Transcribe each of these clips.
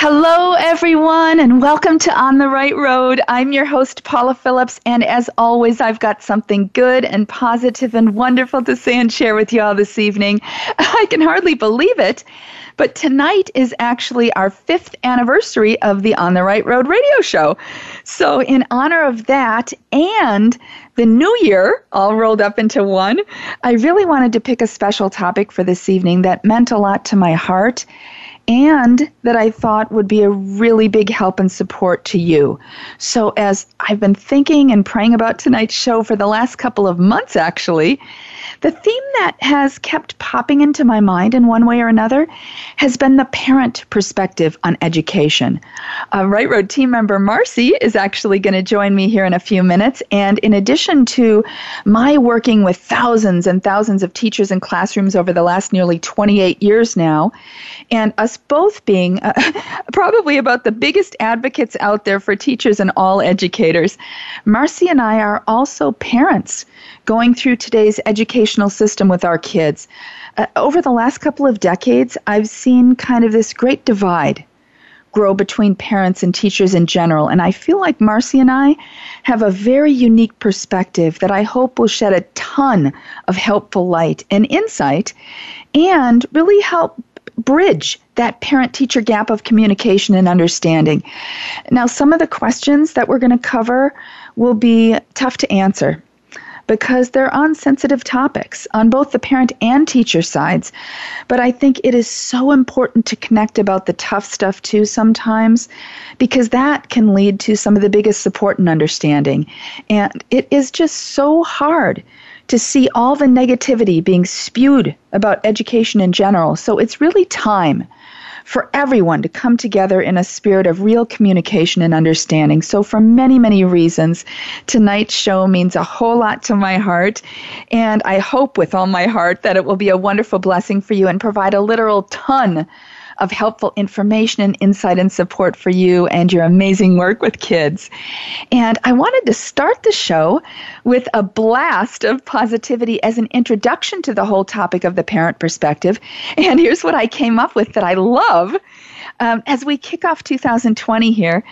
Hello, everyone, and welcome to On the Right Road. I'm your host, Paula Phillips, and as always, I've got something good and positive and wonderful to say and share with you all this evening. I can hardly believe it, but tonight is actually our fifth anniversary of the On the Right Road radio show. So, in honor of that and the new year all rolled up into one, I really wanted to pick a special topic for this evening that meant a lot to my heart and that I thought would be a really big help and support to you. So, as I've been thinking and praying about tonight's show for the last couple of months, actually, the theme that has kept popping into my mind in one way or another has been the parent perspective on education. Uh, right Road team member Marcy is actually going to join me here in a few minutes. And in addition to my working with thousands and thousands of teachers in classrooms over the last nearly 28 years now, and us both being uh, probably about the biggest advocates out there for teachers and all educators, Marcy and I are also parents going through today's educational system with our kids. Uh, over the last couple of decades, I've seen kind of this great divide grow between parents and teachers in general. And I feel like Marcy and I have a very unique perspective that I hope will shed a ton of helpful light and insight and really help bridge that parent teacher gap of communication and understanding. Now, some of the questions that we're going to cover will be tough to answer because they're on sensitive topics on both the parent and teacher sides. But I think it is so important to connect about the tough stuff too sometimes because that can lead to some of the biggest support and understanding. And it is just so hard to see all the negativity being spewed about education in general. So it's really time for everyone to come together in a spirit of real communication and understanding. So, for many, many reasons, tonight's show means a whole lot to my heart. And I hope with all my heart that it will be a wonderful blessing for you and provide a literal ton of helpful information and insight and support for you and your amazing work with kids. And I wanted to start the show with a blast of positivity as an introduction to the whole topic of the parent perspective. And here's what I came up with that I love. Um, as we kick off 2020 here,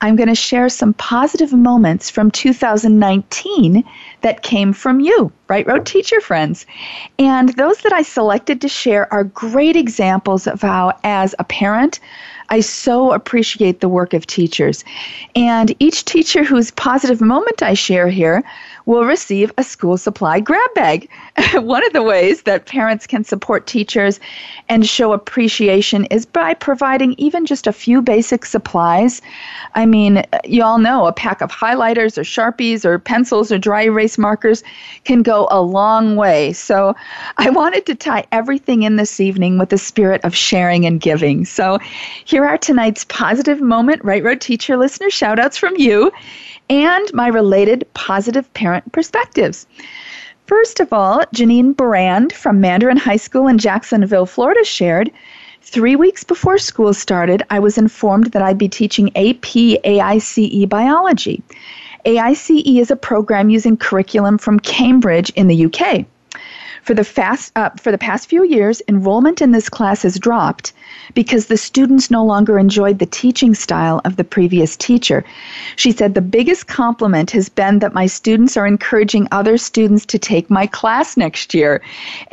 I'm going to share some positive moments from 2019 that came from you, Right Road teacher friends. And those that I selected to share are great examples of how, as a parent, I so appreciate the work of teachers. And each teacher whose positive moment I share here will receive a school supply grab bag. One of the ways that parents can support teachers and show appreciation is by providing even just a few basic supplies. I mean, you all know a pack of highlighters or Sharpies or pencils or dry erase markers can go a long way. So I wanted to tie everything in this evening with the spirit of sharing and giving. So here are tonight's positive moment, Right Road Teacher listener shout outs from you and my related positive parent perspectives. First of all, Janine Brand from Mandarin High School in Jacksonville, Florida shared Three weeks before school started, I was informed that I'd be teaching AP AICE biology. AICE is a program using curriculum from Cambridge in the UK. For the, fast, uh, for the past few years, enrollment in this class has dropped because the students no longer enjoyed the teaching style of the previous teacher. She said, The biggest compliment has been that my students are encouraging other students to take my class next year.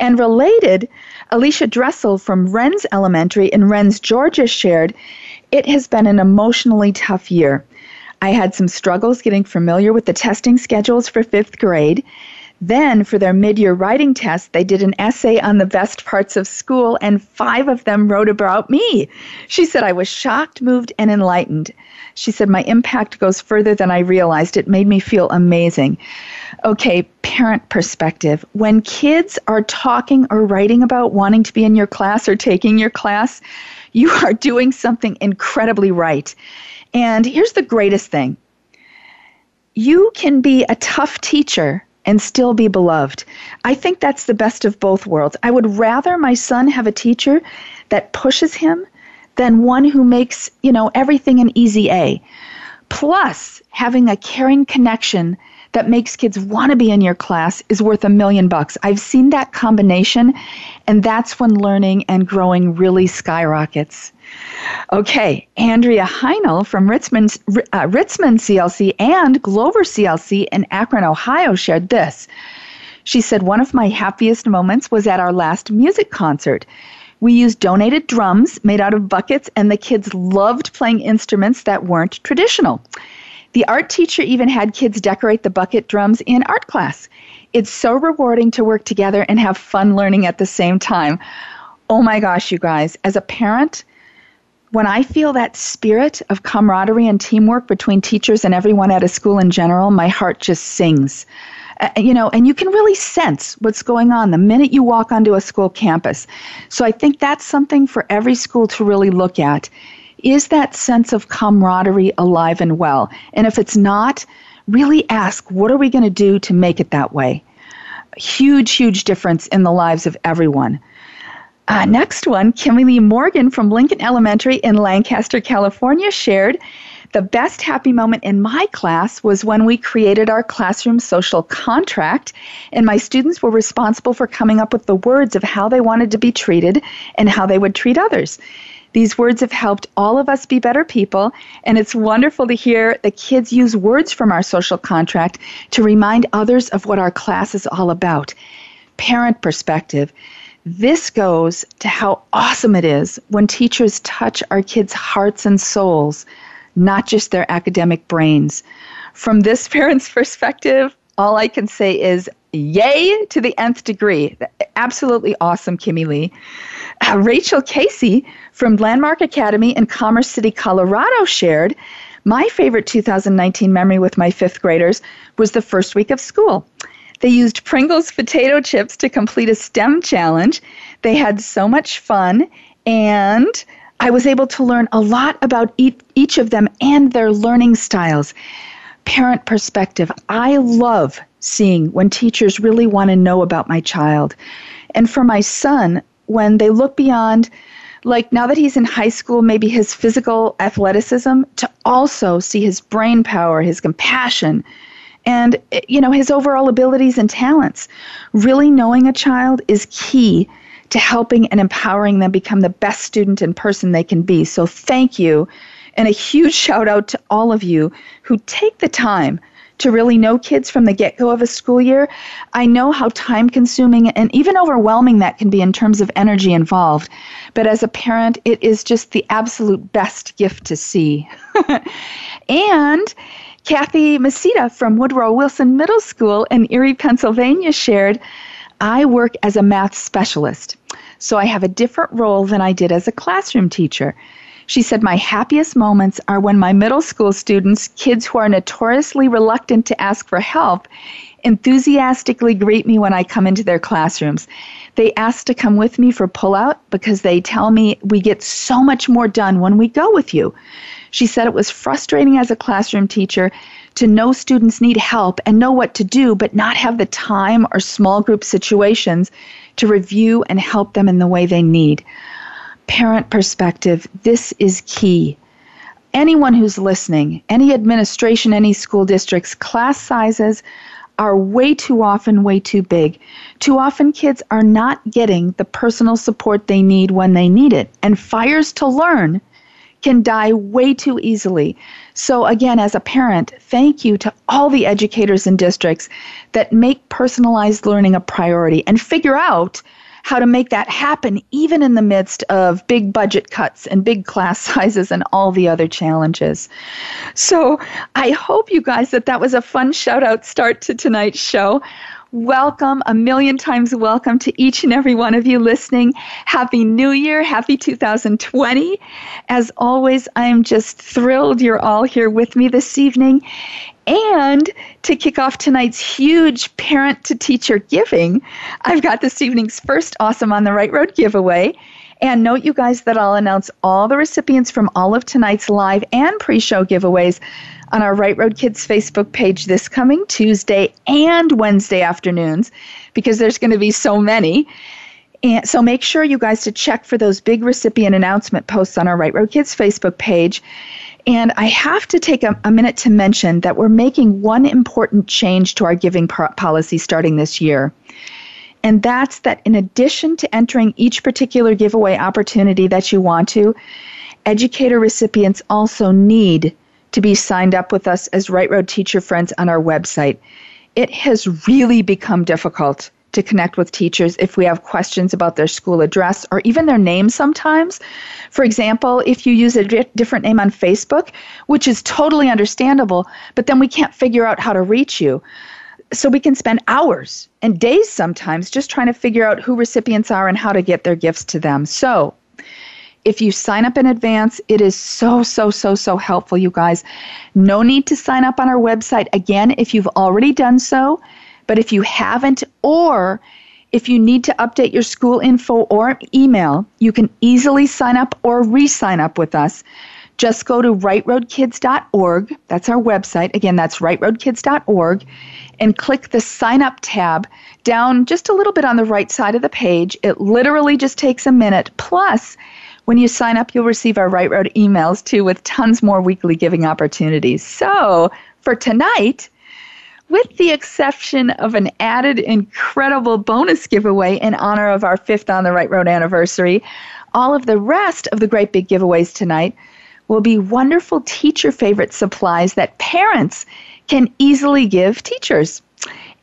And related, Alicia Dressel from Wrens Elementary in Wrens, Georgia shared, It has been an emotionally tough year. I had some struggles getting familiar with the testing schedules for fifth grade. Then, for their mid year writing test, they did an essay on the best parts of school, and five of them wrote about me. She said, I was shocked, moved, and enlightened. She said, My impact goes further than I realized. It made me feel amazing. Okay, parent perspective. When kids are talking or writing about wanting to be in your class or taking your class, you are doing something incredibly right. And here's the greatest thing you can be a tough teacher and still be beloved. I think that's the best of both worlds. I would rather my son have a teacher that pushes him than one who makes, you know, everything an easy A. Plus, having a caring connection that makes kids want to be in your class is worth a million bucks. I've seen that combination, and that's when learning and growing really skyrockets. Okay, Andrea Heinel from Ritzman, uh, Ritzman CLC and Glover CLC in Akron, Ohio shared this. She said, One of my happiest moments was at our last music concert. We used donated drums made out of buckets, and the kids loved playing instruments that weren't traditional. The art teacher even had kids decorate the bucket drums in art class. It's so rewarding to work together and have fun learning at the same time. Oh my gosh, you guys, as a parent, when I feel that spirit of camaraderie and teamwork between teachers and everyone at a school in general, my heart just sings. Uh, you know, and you can really sense what's going on the minute you walk onto a school campus. So I think that's something for every school to really look at. Is that sense of camaraderie alive and well? And if it's not, really ask, what are we going to do to make it that way? Huge, huge difference in the lives of everyone. Uh, next one, Lee Morgan from Lincoln Elementary in Lancaster, California shared the best happy moment in my class was when we created our classroom social contract, and my students were responsible for coming up with the words of how they wanted to be treated and how they would treat others. These words have helped all of us be better people, and it's wonderful to hear the kids use words from our social contract to remind others of what our class is all about. Parent perspective. This goes to how awesome it is when teachers touch our kids' hearts and souls, not just their academic brains. From this parent's perspective, all I can say is yay to the nth degree. Absolutely awesome, Kimmy Lee. Uh, Rachel Casey from Landmark Academy in Commerce City, Colorado shared my favorite 2019 memory with my fifth graders was the first week of school. They used Pringles potato chips to complete a STEM challenge. They had so much fun, and I was able to learn a lot about each of them and their learning styles. Parent perspective. I love seeing when teachers really want to know about my child. And for my son, when they look beyond, like now that he's in high school, maybe his physical athleticism, to also see his brain power, his compassion, and you know his overall abilities and talents. Really knowing a child is key to helping and empowering them become the best student and person they can be. So thank you and a huge shout out to all of you who take the time to really know kids from the get go of a school year. I know how time consuming and even overwhelming that can be in terms of energy involved. But as a parent, it is just the absolute best gift to see. and Kathy Masita from Woodrow Wilson Middle School in Erie, Pennsylvania shared, I work as a math specialist, so I have a different role than I did as a classroom teacher. She said, My happiest moments are when my middle school students, kids who are notoriously reluctant to ask for help, enthusiastically greet me when I come into their classrooms. They ask to come with me for pullout because they tell me we get so much more done when we go with you. She said it was frustrating as a classroom teacher to know students need help and know what to do, but not have the time or small group situations to review and help them in the way they need. Parent perspective, this is key. Anyone who's listening, any administration, any school districts, class sizes are way too often way too big. Too often kids are not getting the personal support they need when they need it. And fires to learn can die way too easily. So, again, as a parent, thank you to all the educators and districts that make personalized learning a priority and figure out how to make that happen even in the midst of big budget cuts and big class sizes and all the other challenges. So, I hope you guys that that was a fun shout out start to tonight's show. welcome, a million times welcome to each and every one of you listening. Happy New Year, happy 2020. As always, I am just thrilled you're all here with me this evening. And to kick off tonight's huge parent to teacher giving, I've got this evening's first Awesome on the Right Road giveaway. And note, you guys, that I'll announce all the recipients from all of tonight's live and pre show giveaways on our Right Road Kids Facebook page this coming Tuesday and Wednesday afternoons because there's going to be so many. And so make sure you guys to check for those big recipient announcement posts on our Right Road Kids Facebook page. And I have to take a, a minute to mention that we're making one important change to our giving policy starting this year. And that's that in addition to entering each particular giveaway opportunity that you want to, educator recipients also need to be signed up with us as Right Road Teacher Friends on our website. It has really become difficult to connect with teachers if we have questions about their school address or even their name sometimes. For example, if you use a di- different name on Facebook, which is totally understandable, but then we can't figure out how to reach you. So we can spend hours and days sometimes just trying to figure out who recipients are and how to get their gifts to them. So if you sign up in advance, it is so, so, so, so helpful, you guys. No need to sign up on our website again if you've already done so. But if you haven't, or if you need to update your school info or email, you can easily sign up or re sign up with us. Just go to rightroadkids.org. That's our website. Again, that's rightroadkids.org. And click the sign up tab down just a little bit on the right side of the page. It literally just takes a minute. Plus, when you sign up, you'll receive our Right Road emails too with tons more weekly giving opportunities. So, for tonight, with the exception of an added incredible bonus giveaway in honor of our fifth On the Right Road anniversary, all of the rest of the great big giveaways tonight will be wonderful teacher favorite supplies that parents can easily give teachers.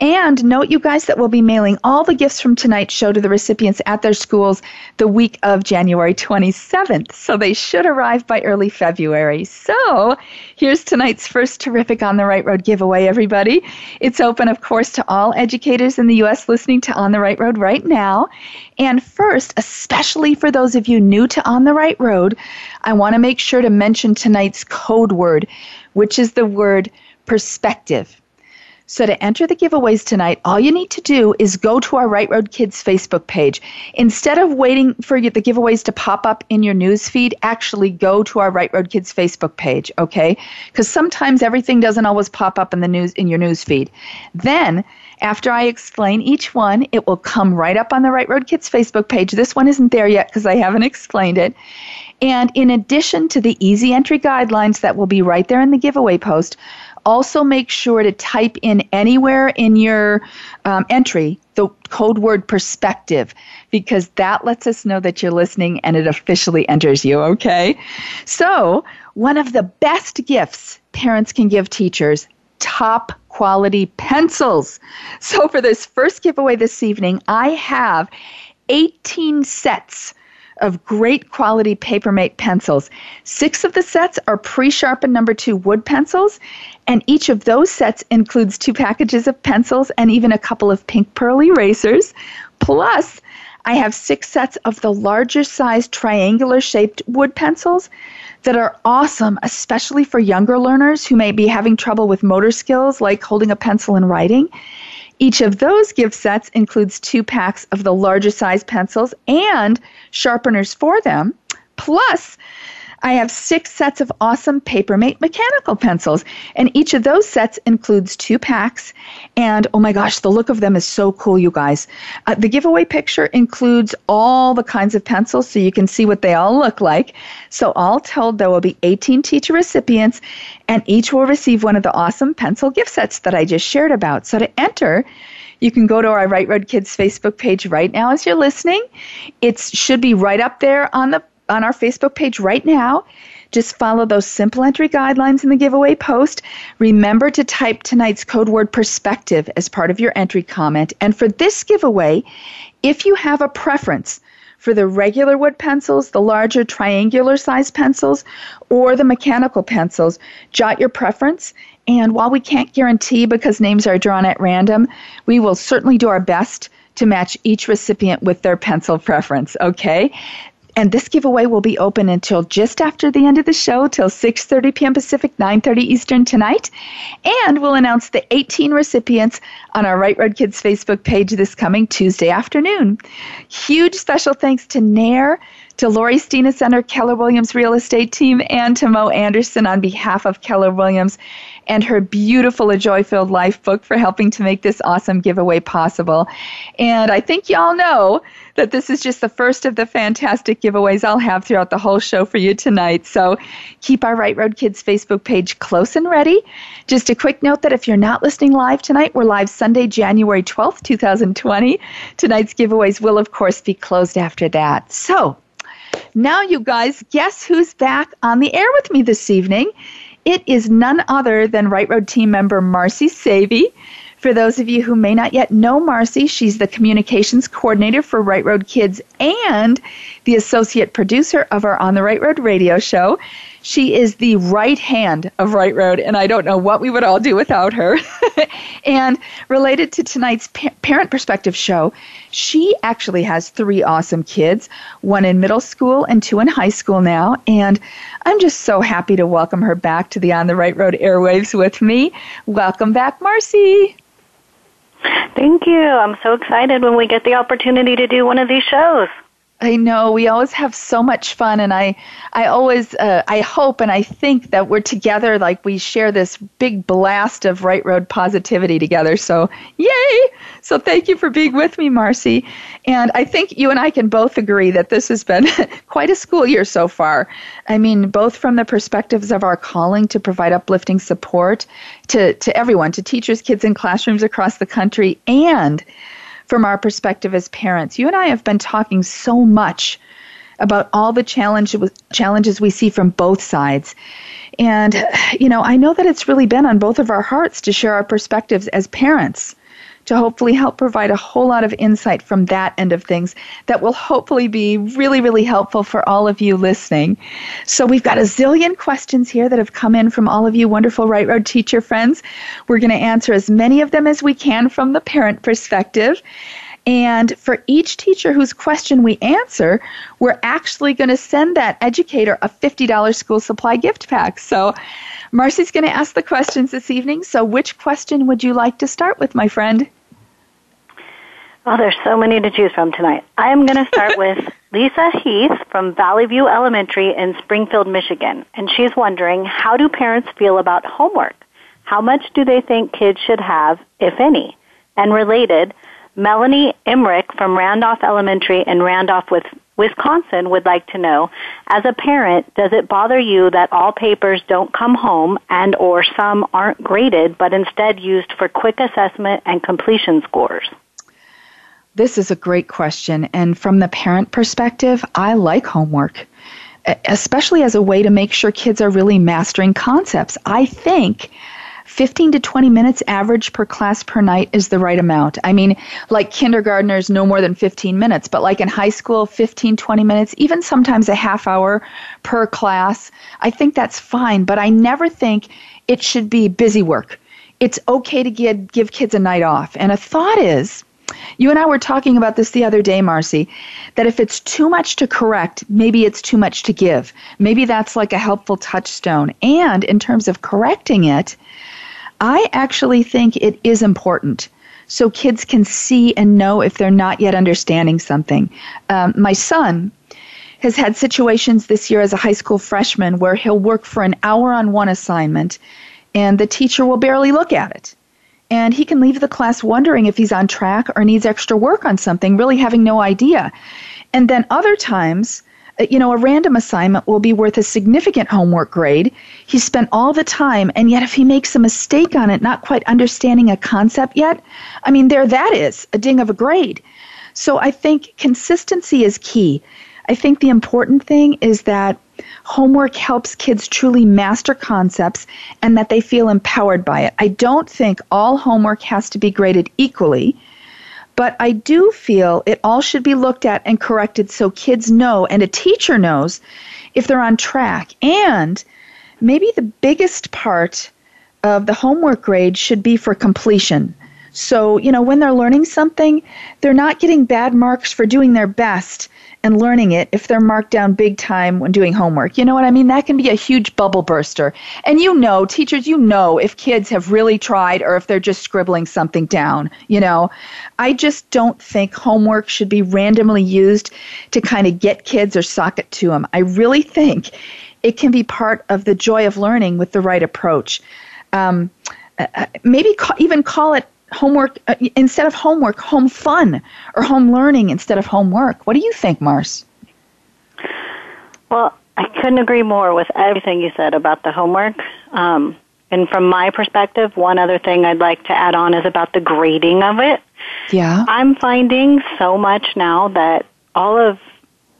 And note, you guys, that we'll be mailing all the gifts from tonight's show to the recipients at their schools the week of January 27th. So they should arrive by early February. So here's tonight's first terrific On the Right Road giveaway, everybody. It's open, of course, to all educators in the U.S. listening to On the Right Road right now. And first, especially for those of you new to On the Right Road, I want to make sure to mention tonight's code word, which is the word perspective. So to enter the giveaways tonight, all you need to do is go to our Right Road Kids Facebook page. Instead of waiting for the giveaways to pop up in your news feed, actually go to our Right Road Kids Facebook page, okay? Because sometimes everything doesn't always pop up in the news in your news feed. Then after I explain each one, it will come right up on the Right Road Kids Facebook page. This one isn't there yet because I haven't explained it. And in addition to the easy entry guidelines that will be right there in the giveaway post, also, make sure to type in anywhere in your um, entry the code word perspective because that lets us know that you're listening and it officially enters you, okay? So, one of the best gifts parents can give teachers top quality pencils. So, for this first giveaway this evening, I have 18 sets of great quality Papermate pencils. Six of the sets are pre sharpened number two wood pencils, and each of those sets includes two packages of pencils and even a couple of pink pearl erasers. Plus, I have six sets of the larger size triangular shaped wood pencils that are awesome, especially for younger learners who may be having trouble with motor skills like holding a pencil and writing. Each of those gift sets includes two packs of the larger size pencils and sharpeners for them, plus I have six sets of awesome Papermate mechanical pencils, and each of those sets includes two packs. And oh my gosh, the look of them is so cool, you guys. Uh, the giveaway picture includes all the kinds of pencils so you can see what they all look like. So, all told, there will be 18 teacher recipients, and each will receive one of the awesome pencil gift sets that I just shared about. So, to enter, you can go to our Right Road Kids Facebook page right now as you're listening. It should be right up there on the on our Facebook page right now. Just follow those simple entry guidelines in the giveaway post. Remember to type tonight's code word perspective as part of your entry comment. And for this giveaway, if you have a preference for the regular wood pencils, the larger triangular size pencils, or the mechanical pencils. Jot your preference. And while we can't guarantee because names are drawn at random, we will certainly do our best to match each recipient with their pencil preference, okay? And this giveaway will be open until just after the end of the show, till 6:30 p.m. Pacific, 9:30 Eastern tonight. And we'll announce the 18 recipients on our Right Road Kids Facebook page this coming Tuesday afternoon. Huge special thanks to Nair to Lori Stina Center, Keller Williams Real Estate Team, and to Mo Anderson on behalf of Keller Williams and her beautiful A Joy Filled Life book for helping to make this awesome giveaway possible. And I think y'all know that this is just the first of the fantastic giveaways I'll have throughout the whole show for you tonight. So keep our Right Road Kids Facebook page close and ready. Just a quick note that if you're not listening live tonight, we're live Sunday, January 12th, 2020. Tonight's giveaways will, of course, be closed after that. So, now, you guys, guess who's back on the air with me this evening? It is none other than Right Road team member Marcy Savy. For those of you who may not yet know Marcy, she's the communications coordinator for Right Road Kids and the associate producer of our On the Right Road radio show. She is the right hand of Right Road, and I don't know what we would all do without her. and related to tonight's pa- Parent Perspective show, she actually has three awesome kids one in middle school and two in high school now. And I'm just so happy to welcome her back to the On the Right Road airwaves with me. Welcome back, Marcy. Thank you. I'm so excited when we get the opportunity to do one of these shows. I know we always have so much fun, and I, I always, uh, I hope and I think that we're together, like we share this big blast of right road positivity together. So, yay! So, thank you for being with me, Marcy. And I think you and I can both agree that this has been quite a school year so far. I mean, both from the perspectives of our calling to provide uplifting support to to everyone, to teachers, kids in classrooms across the country, and from our perspective as parents. You and I have been talking so much about all the challenge, challenges we see from both sides. And, you know, I know that it's really been on both of our hearts to share our perspectives as parents to hopefully help provide a whole lot of insight from that end of things that will hopefully be really, really helpful for all of you listening. So we've got a zillion questions here that have come in from all of you wonderful Right Road teacher friends. We're going to answer as many of them as we can from the parent perspective. And for each teacher whose question we answer, we're actually going to send that educator a $50 school supply gift pack. So Marcy's going to ask the questions this evening. So which question would you like to start with, my friend? Oh, there's so many to choose from tonight. I am going to start with Lisa Heath from Valley View Elementary in Springfield, Michigan. And she's wondering how do parents feel about homework? How much do they think kids should have, if any? And related, Melanie Emmerich from Randolph Elementary in Randolph, with Wisconsin would like to know, as a parent, does it bother you that all papers don't come home and or some aren't graded but instead used for quick assessment and completion scores? This is a great question. And from the parent perspective, I like homework, especially as a way to make sure kids are really mastering concepts. I think 15 to 20 minutes average per class per night is the right amount. I mean, like kindergartners, no more than 15 minutes, but like in high school, 15, 20 minutes, even sometimes a half hour per class. I think that's fine, but I never think it should be busy work. It's okay to give, give kids a night off. And a thought is, you and I were talking about this the other day, Marcy, that if it's too much to correct, maybe it's too much to give. Maybe that's like a helpful touchstone. And in terms of correcting it, I actually think it is important so kids can see and know if they're not yet understanding something. Um, my son has had situations this year as a high school freshman where he'll work for an hour on one assignment and the teacher will barely look at it and he can leave the class wondering if he's on track or needs extra work on something, really having no idea. And then other times, uh, you know, a random assignment will be worth a significant homework grade. He spent all the time, and yet if he makes a mistake on it, not quite understanding a concept yet, I mean, there that is, a ding of a grade. So I think consistency is key. I think the important thing is that homework helps kids truly master concepts and that they feel empowered by it. I don't think all homework has to be graded equally, But I do feel it all should be looked at and corrected so kids know and a teacher knows if they're on track. And maybe the biggest part of the homework grade should be for completion. So, you know, when they're learning something, they're not getting bad marks for doing their best and learning it if they're marked down big time when doing homework. You know what I mean? That can be a huge bubble burster. And you know, teachers, you know if kids have really tried or if they're just scribbling something down. You know, I just don't think homework should be randomly used to kind of get kids or sock it to them. I really think it can be part of the joy of learning with the right approach. Um, uh, uh maybe ca- even call it homework uh, instead of homework, home fun, or home learning instead of homework. What do you think, Mars? Well, I couldn't agree more with everything you said about the homework. Um, and from my perspective, one other thing I'd like to add on is about the grading of it. Yeah. I'm finding so much now that all of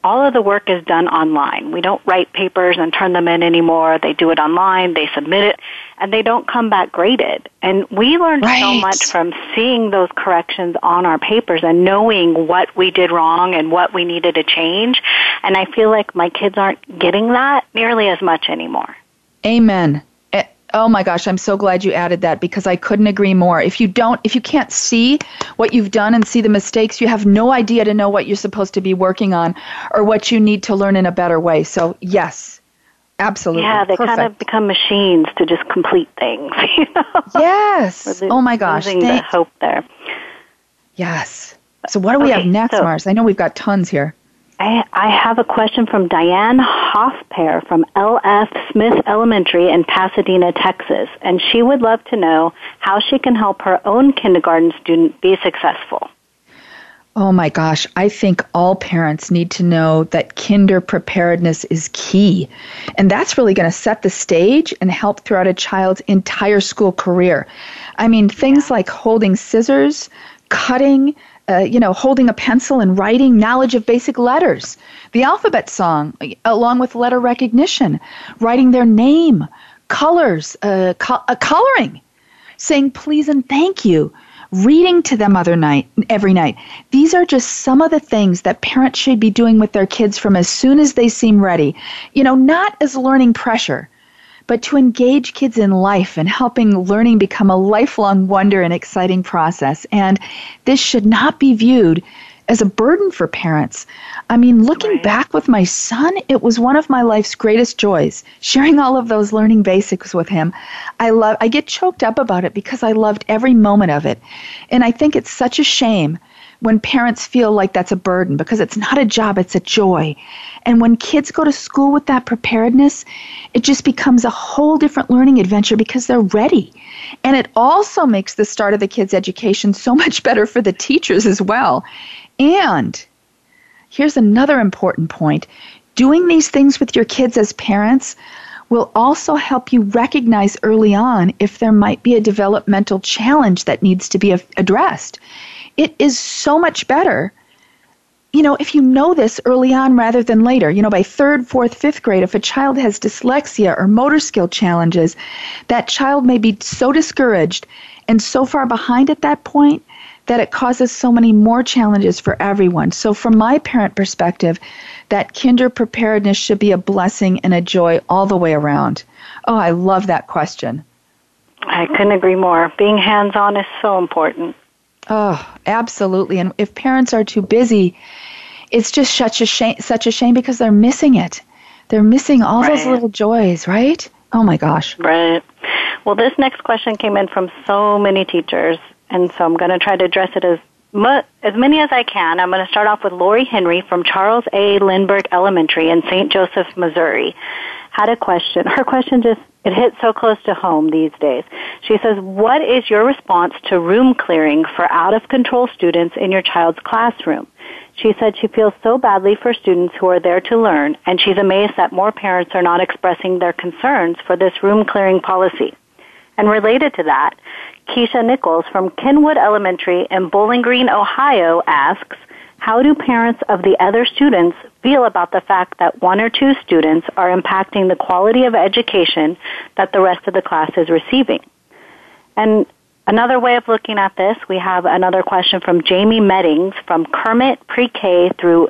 all of the work is done online. We don't write papers and turn them in anymore. They do it online, they submit it, and they don't come back graded. And we learned right. so much from seeing those corrections on our papers and knowing what we did wrong and what we needed to change. And I feel like my kids aren't getting that nearly as much anymore. Amen. Eh, oh my gosh, I'm so glad you added that because I couldn't agree more. If you don't, if you can't see what you've done and see the mistakes, you have no idea to know what you're supposed to be working on or what you need to learn in a better way. So, yes, absolutely. Yeah, they Perfect. kind of become machines to just complete things. You know? Yes. Oh my gosh. Losing Thank- the hope there. yes. So, what do we Okay, have next, so- Mars? I know we've got tons here. I, I have a question from Diane Hoffpair from L.F. Smith Elementary in Pasadena, Texas, and she would love to know how she can help her own kindergarten student be successful. Oh my gosh, I think all parents need to know that kinder preparedness is key. And that's really going to set the stage and help throughout a child's entire school career. I mean, things like holding scissors, cutting, uh, you know, holding a pencil and writing, knowledge of basic letters, the alphabet song, along with letter recognition, writing their name, colors, uh, co- uh, coloring, saying please and thank you, reading to them other night, every night. These are just some of the things that parents should be doing with their kids from as soon as they seem ready. You know, not as learning pressure, but to engage kids in life and helping learning become a lifelong wonder and exciting process. And this should not be viewed as a burden for parents. I mean, looking Right. back with my son, it was one of my life's greatest joys, sharing all of those learning basics with him. I love I get choked up about it because I loved every moment of it. And I think it's such a shame when parents feel like that's a burden because it's not a job, it's a joy. And when kids go to school with that preparedness, it just becomes a whole different learning adventure because they're ready. And it also makes the start of the kids' education so much better for the teachers as well. And here's another important point doing these things with your kids as parents will also help you recognize early on if there might be a developmental challenge that needs to be addressed. It is so much better, you know, if you know this early on rather than later. You know, by third, fourth, fifth grade, if a child has dyslexia or motor skill challenges, that child may be so discouraged and so far behind at that point that it causes so many more challenges for everyone. So, from my parent perspective, that kinder preparedness should be a blessing and a joy all the way around. Oh, I love that question. I couldn't agree more. Being hands on is so important. Oh, absolutely. And if parents are too busy, it's just such a shame, such a shame because they're missing it. They're missing all those little joys, right? Oh my gosh. Right. Well, this next question came in from so many teachers, and so I'm going to try to address it as mu- as many as I can. I'm going to start off with Lori Henry from Charles A. Lindbergh Elementary in St. Joseph, Missouri. Had a question. Her question just it hit so close to home these days. She says, "What is your response to room clearing for out of control students in your child's classroom?" She said she feels so badly for students who are there to learn, and she's amazed that more parents are not expressing their concerns for this room clearing policy. And related to that, Keisha Nichols from Kenwood Elementary in Bowling Green, Ohio asks, how do parents of the other students feel about the fact that one or two students are impacting the quality of education that the rest of the class is receiving? And Another way of looking at this, we have another question from Jamie Meddings from Kermit Pre-K through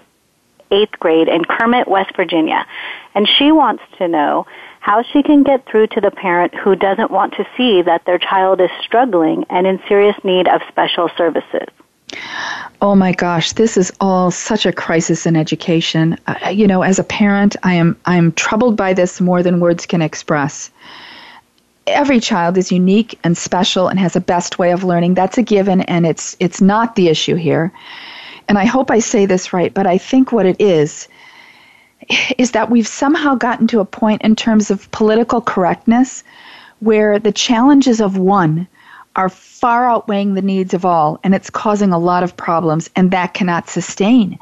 8th grade in Kermit, West Virginia. And she wants to know how she can get through to the parent who doesn't want to see that their child is struggling and in serious need of special services. Oh my gosh, this is all such a crisis in education. Uh, you know, as a parent, I am I am troubled by this more than words can express. Every child is unique and special and has a best way of learning. That's a given and it's it's not the issue here. And I hope I say this right, but I think what it is is that we've somehow gotten to a point in terms of political correctness where the challenges of one are far outweighing the needs of all, and it's causing a lot of problems, and that cannot sustain.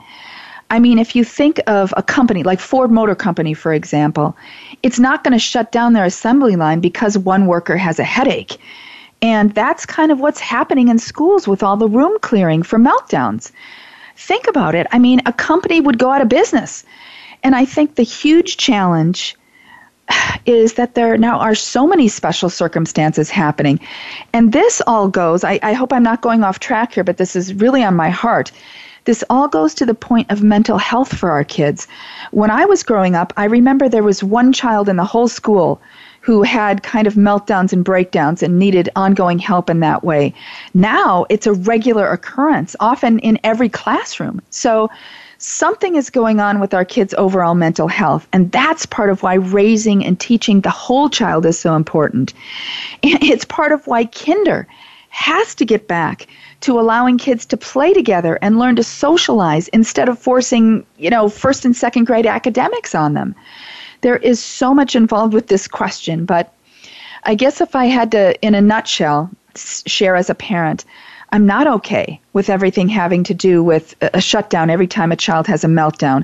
I mean, if you think of a company like Ford Motor Company, for example, it's not going to shut down their assembly line because one worker has a headache. And that's kind of what's happening in schools with all the room clearing for meltdowns. Think about it. I mean, a company would go out of business and I think the huge challenge is that there now are so many special circumstances happening. And this all goes, I, I, hope I'm not going off track here, but this is really on my heart. This all goes to the point of mental health for our kids. When I was growing up, I remember there was one child in the whole school who had kind of meltdowns and breakdowns and needed ongoing help in that way. Now it's a regular occurrence, often in every classroom. So something is going on with our kids' overall mental health. And that's part of why raising and teaching the whole child is so important. It's part of why kinder has to get back to allowing kids to play together and learn to socialize instead of forcing, you know, first and second grade academics on them. There is so much involved with this question, but I guess if I had to, in a nutshell, share as a parent, I'm not okay with everything having to do with a shutdown every time a child has a meltdown.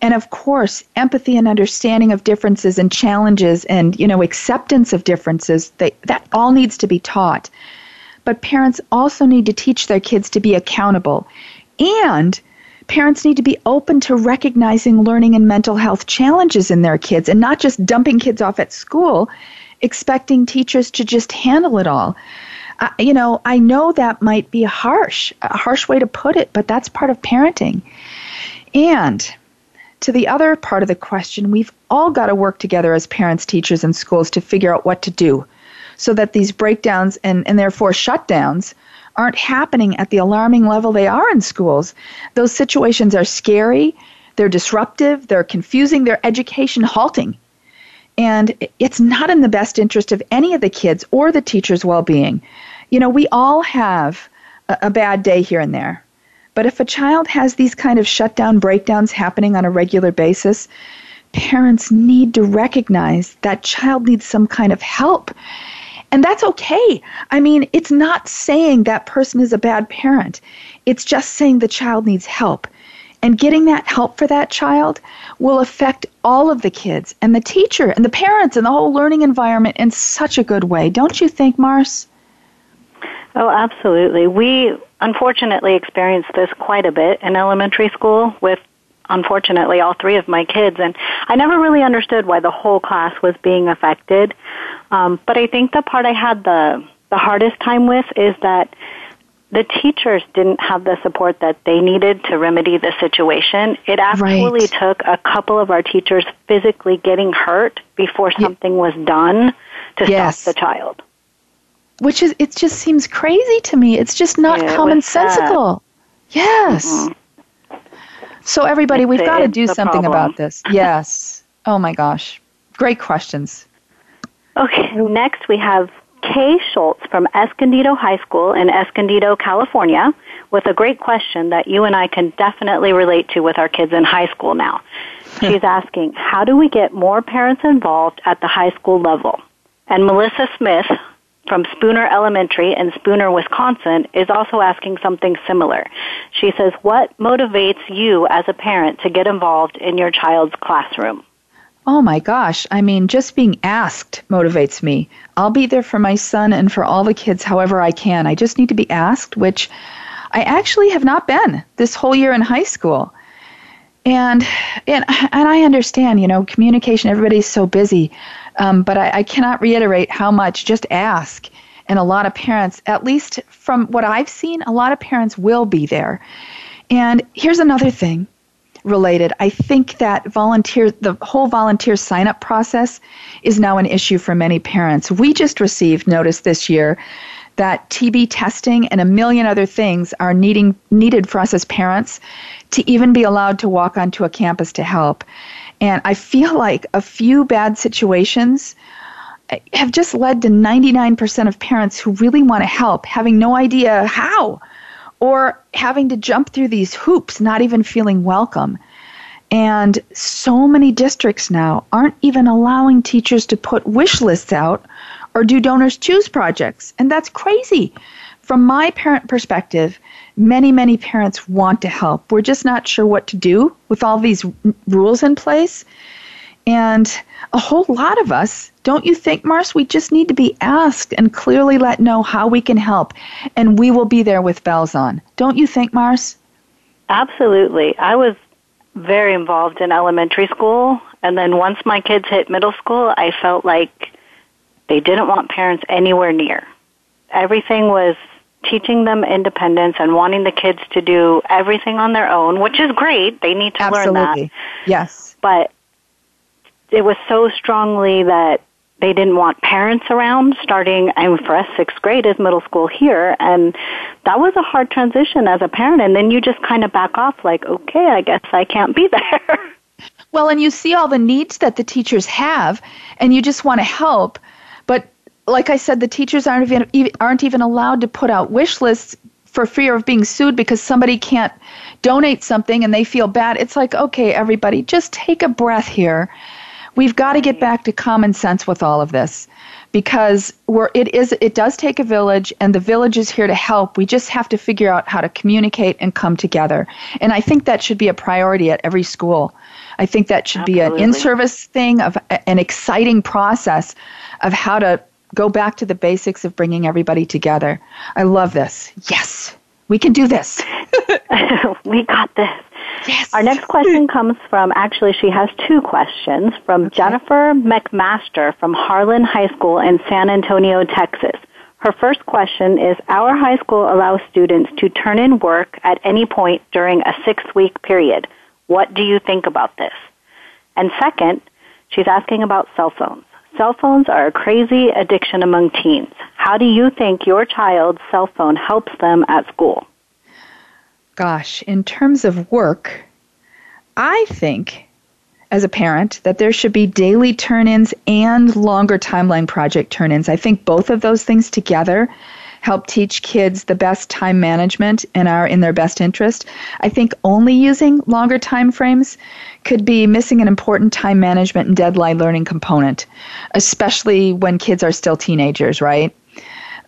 And of course, empathy and understanding of differences and challenges and, you know, acceptance of differences, they, that all needs to be taught. But parents also need to teach their kids to be accountable. And parents need to be open to recognizing learning and mental health challenges in their kids and not just dumping kids off at school, expecting teachers to just handle it all you know, I know that might be harsh, a harsh way to put it, but that's part of parenting. And to the other part of the question, we've all got to work together as parents, teachers, and schools to figure out what to do so that these breakdowns and, and therefore shutdowns aren't happening at the alarming level they are in schools. Those situations are scary, they're disruptive, they're confusing, they're education halting. And it's not in the best interest of any of the kids or the teacher's well being you know, we all have a, a bad day here and there. But if a child has these kind of shutdown breakdowns happening on a regular basis, parents need to recognize that child needs some kind of help. And that's okay. I mean, it's not saying that person is a bad parent. It's just saying the child needs help. And getting that help for that child will affect all of the kids and the teacher and the parents and the whole learning environment in such a good way. Don't you think, Mars? Oh, absolutely. We unfortunately experienced this quite a bit in elementary school with unfortunately all three of my kids and I never really understood why the whole class was being affected. Um, but I think the part I had the the hardest time with is that the teachers didn't have the support that they needed to remedy the situation. It actually right. took a couple of our teachers physically getting hurt before something was done to yes. stop the child which is it just seems crazy to me. It's just not yeah, commonsensical. Yes. Mm-hmm. So everybody, it's we've got to do something problem. about this. Yes. oh my gosh. Great questions. Okay, next we have Kay Schultz from Escondido High School in Escondido, California, with a great question that you and I can definitely relate to with our kids in high school now. She's asking, how do we get more parents involved at the high school level? And Melissa Smith, from Spooner Elementary in Spooner, Wisconsin, is also asking something similar. She says, What motivates you as a parent to get involved in your child's classroom? Oh my gosh. I mean, just being asked motivates me. I'll be there for my son and for all the kids however I can. I just need to be asked, which I actually have not been this whole year in high school. And and and I understand, you know, communication. Everybody's so busy, um, but I, I cannot reiterate how much just ask and a lot of parents, at least from what I've seen, a lot of parents will be there. And here's another thing related. I think that volunteer, the whole volunteer sign up process is now an issue for many parents. We just received notice this year that TB testing and a million other things are needing needed for us as parents to even be allowed to walk onto a campus to help. And I feel like a few bad situations eh, have just led to 99% of parents who really want to help having no idea how or having to jump through these hoops, not even feeling welcome. And so many districts now aren't even allowing teachers to put wish lists out or do DonorsChoose projects. And that's crazy. From my parent perspective, many, many parents want to help. We're just not sure what to do with all these rules in place. And a whole lot of us, don't you think, Mars, we just need to be asked and clearly let know how we can help. And we will be there with bells on. Don't you think, Mars? Absolutely. I was very involved in elementary school. And then once my kids hit middle school, I felt like they didn't want parents anywhere near. Everything was teaching them independence and wanting the kids to do everything on their own, which is great. They need to Absolutely. learn that. Yes. But it was so strongly that they didn't want parents around starting I mean for us sixth grade is middle school here and that was a hard transition as a parent and then you just kind of back off like okay i guess i can't be there well and you see all the needs that the teachers have and you just want to help but like I said, the teachers aren't even aren't even allowed to put out wish lists for fear of being sued because somebody can't donate something and they feel bad. It's like, okay, everybody, just take a breath here. We've got to get back to common sense with all of this because we're, it is it does take a village and the village is here to help. We just have to figure out how to communicate and come together. And I think that should be a priority at every school. I think that should Absolutely. be an in-service thing of an exciting process of how to go back to the basics of bringing everybody together. I love this. Yes, we can do this. we got this Yes. Our next question comes from, actually, she has two questions from Jennifer McMaster from Harlan High School in San Antonio, Texas. Her first question is Our high school allows students to turn in work at any point during a six week period. What do you think about this? And second, she's asking about cell phones. Cell phones are a crazy addiction among teens. How do you think your child's cell phone helps them at school? Gosh, in terms of work, I think as a parent that there should be daily turn ins and longer timeline project turn ins. I think both of those things together help teach kids the best time management and are in their best interest. I think only using longer time frames could be missing an important time management and deadline learning component, especially when kids are still teenagers, right?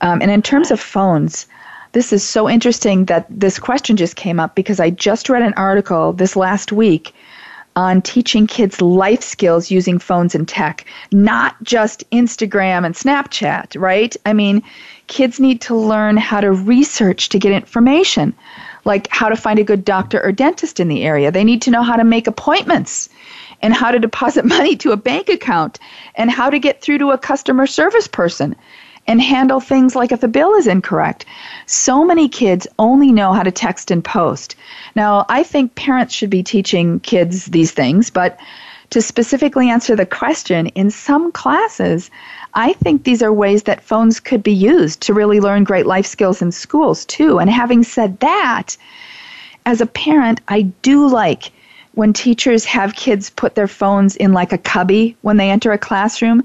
Um, and in terms of phones, this is so interesting that this question just came up because I just read an article this last week on teaching kids life skills using phones and tech, not just Instagram and Snapchat, right? I mean, kids need to learn how to research to get information, like how to find a good doctor or dentist in the area. They need to know how to make appointments and how to deposit money to a bank account and how to get through to a customer service person and handle things like if the bill is incorrect. So many kids only know how to text and post. Now, I think parents should be teaching kids these things, but to specifically answer the question, in some classes, I think these are ways that phones could be used to really learn great life skills in schools, too. And having said that, as a parent, I do like when teachers have kids put their phones in like a cubby when they enter a classroom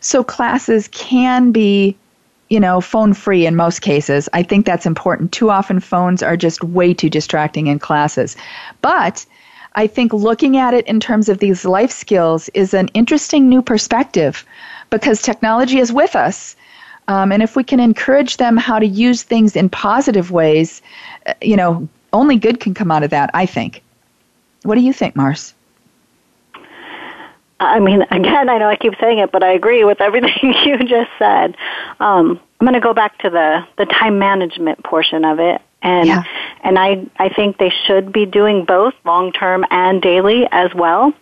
so classes can be, you know, phone free in most cases. I think that's important. Too often phones are just way too distracting in classes. But I think looking at it in terms of these life skills is an interesting new perspective because technology is with us. Um, and if we can encourage them how to use things in positive ways, uh, you know, only good can come out of that, I think. What do you think, Mars? I mean, again, I know I keep saying it, but I agree with everything you just said. Um, I'm going to go back to the the time management portion of it, and Yeah. and I I think they should be doing both long term and daily as well.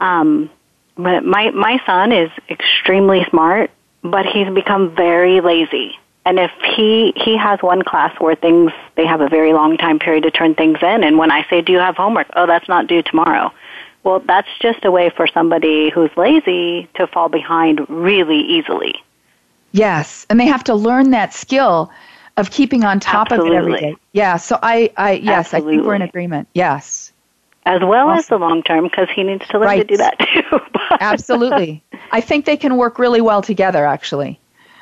Um, but my my son is extremely smart, but he's become very lazy. And if he he has one class where things they have a very long time period to turn things in, and when I say, "Do you have homework?" Oh, that's not due tomorrow. Well, that's just a way for somebody who's lazy to fall behind really easily. Yes, and they have to learn that skill of keeping on top Absolutely. of it every day. Yeah, so I, I yes, I think we're in agreement. Yes, As well as the long term, because he needs to learn to do that too. Absolutely. I think they can work really well together, actually.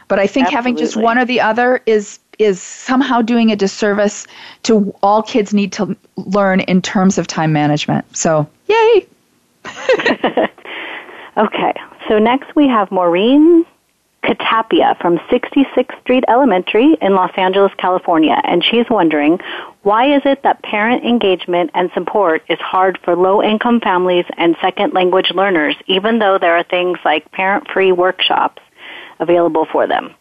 But I think having just one or the other is is somehow doing a disservice to all kids need to learn in terms of time management. So, yay! Okay, so next we have Maureen Catapia from 66th Street Elementary in Los Angeles, California, and she's wondering why is it that parent engagement and support is hard for low income families and second language learners, even though there are things like parent free workshops available for them?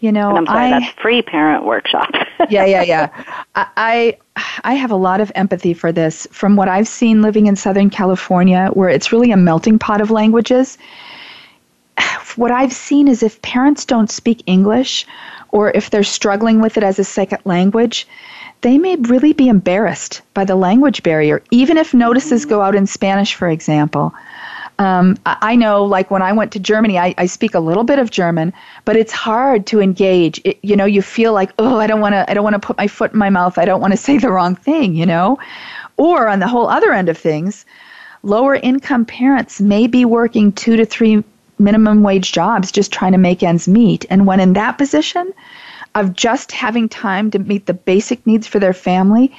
You know, And I'm sorry, I that's free parent workshop. yeah, yeah, yeah. I, I I have a lot of empathy for this from what I've seen living in Southern California, where it's really a melting pot of languages. What I've seen is if parents don't speak English, or if they're struggling with it as a second language, they may really be embarrassed by the language barrier, even if notices go out in Spanish, for example. Um, I know, like when I went to Germany, I, I speak a little bit of German, but it's hard to engage. It, you know, you feel like, oh, I don't want to, I don't want to put my foot in my mouth. I don't want to say the wrong thing. You know, or on the whole other end of things, lower income parents may be working two to three minimum wage jobs just trying to make ends meet, and when in that position of just having time to meet the basic needs for their family,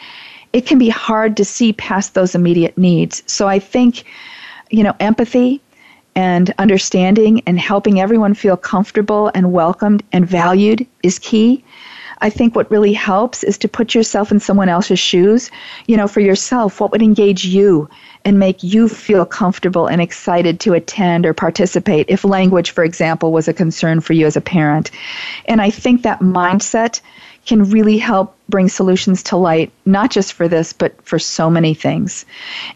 it can be hard to see past those immediate needs. So I think you know, empathy and understanding and helping everyone feel comfortable and welcomed and valued is key. I think what really helps is to put yourself in someone else's shoes. You know, for yourself, what would engage you and make you feel comfortable and excited to attend or participate if language, for example, was a concern for you as a parent? And I think that mindset can really help bring solutions to light, not just for this, but for so many things.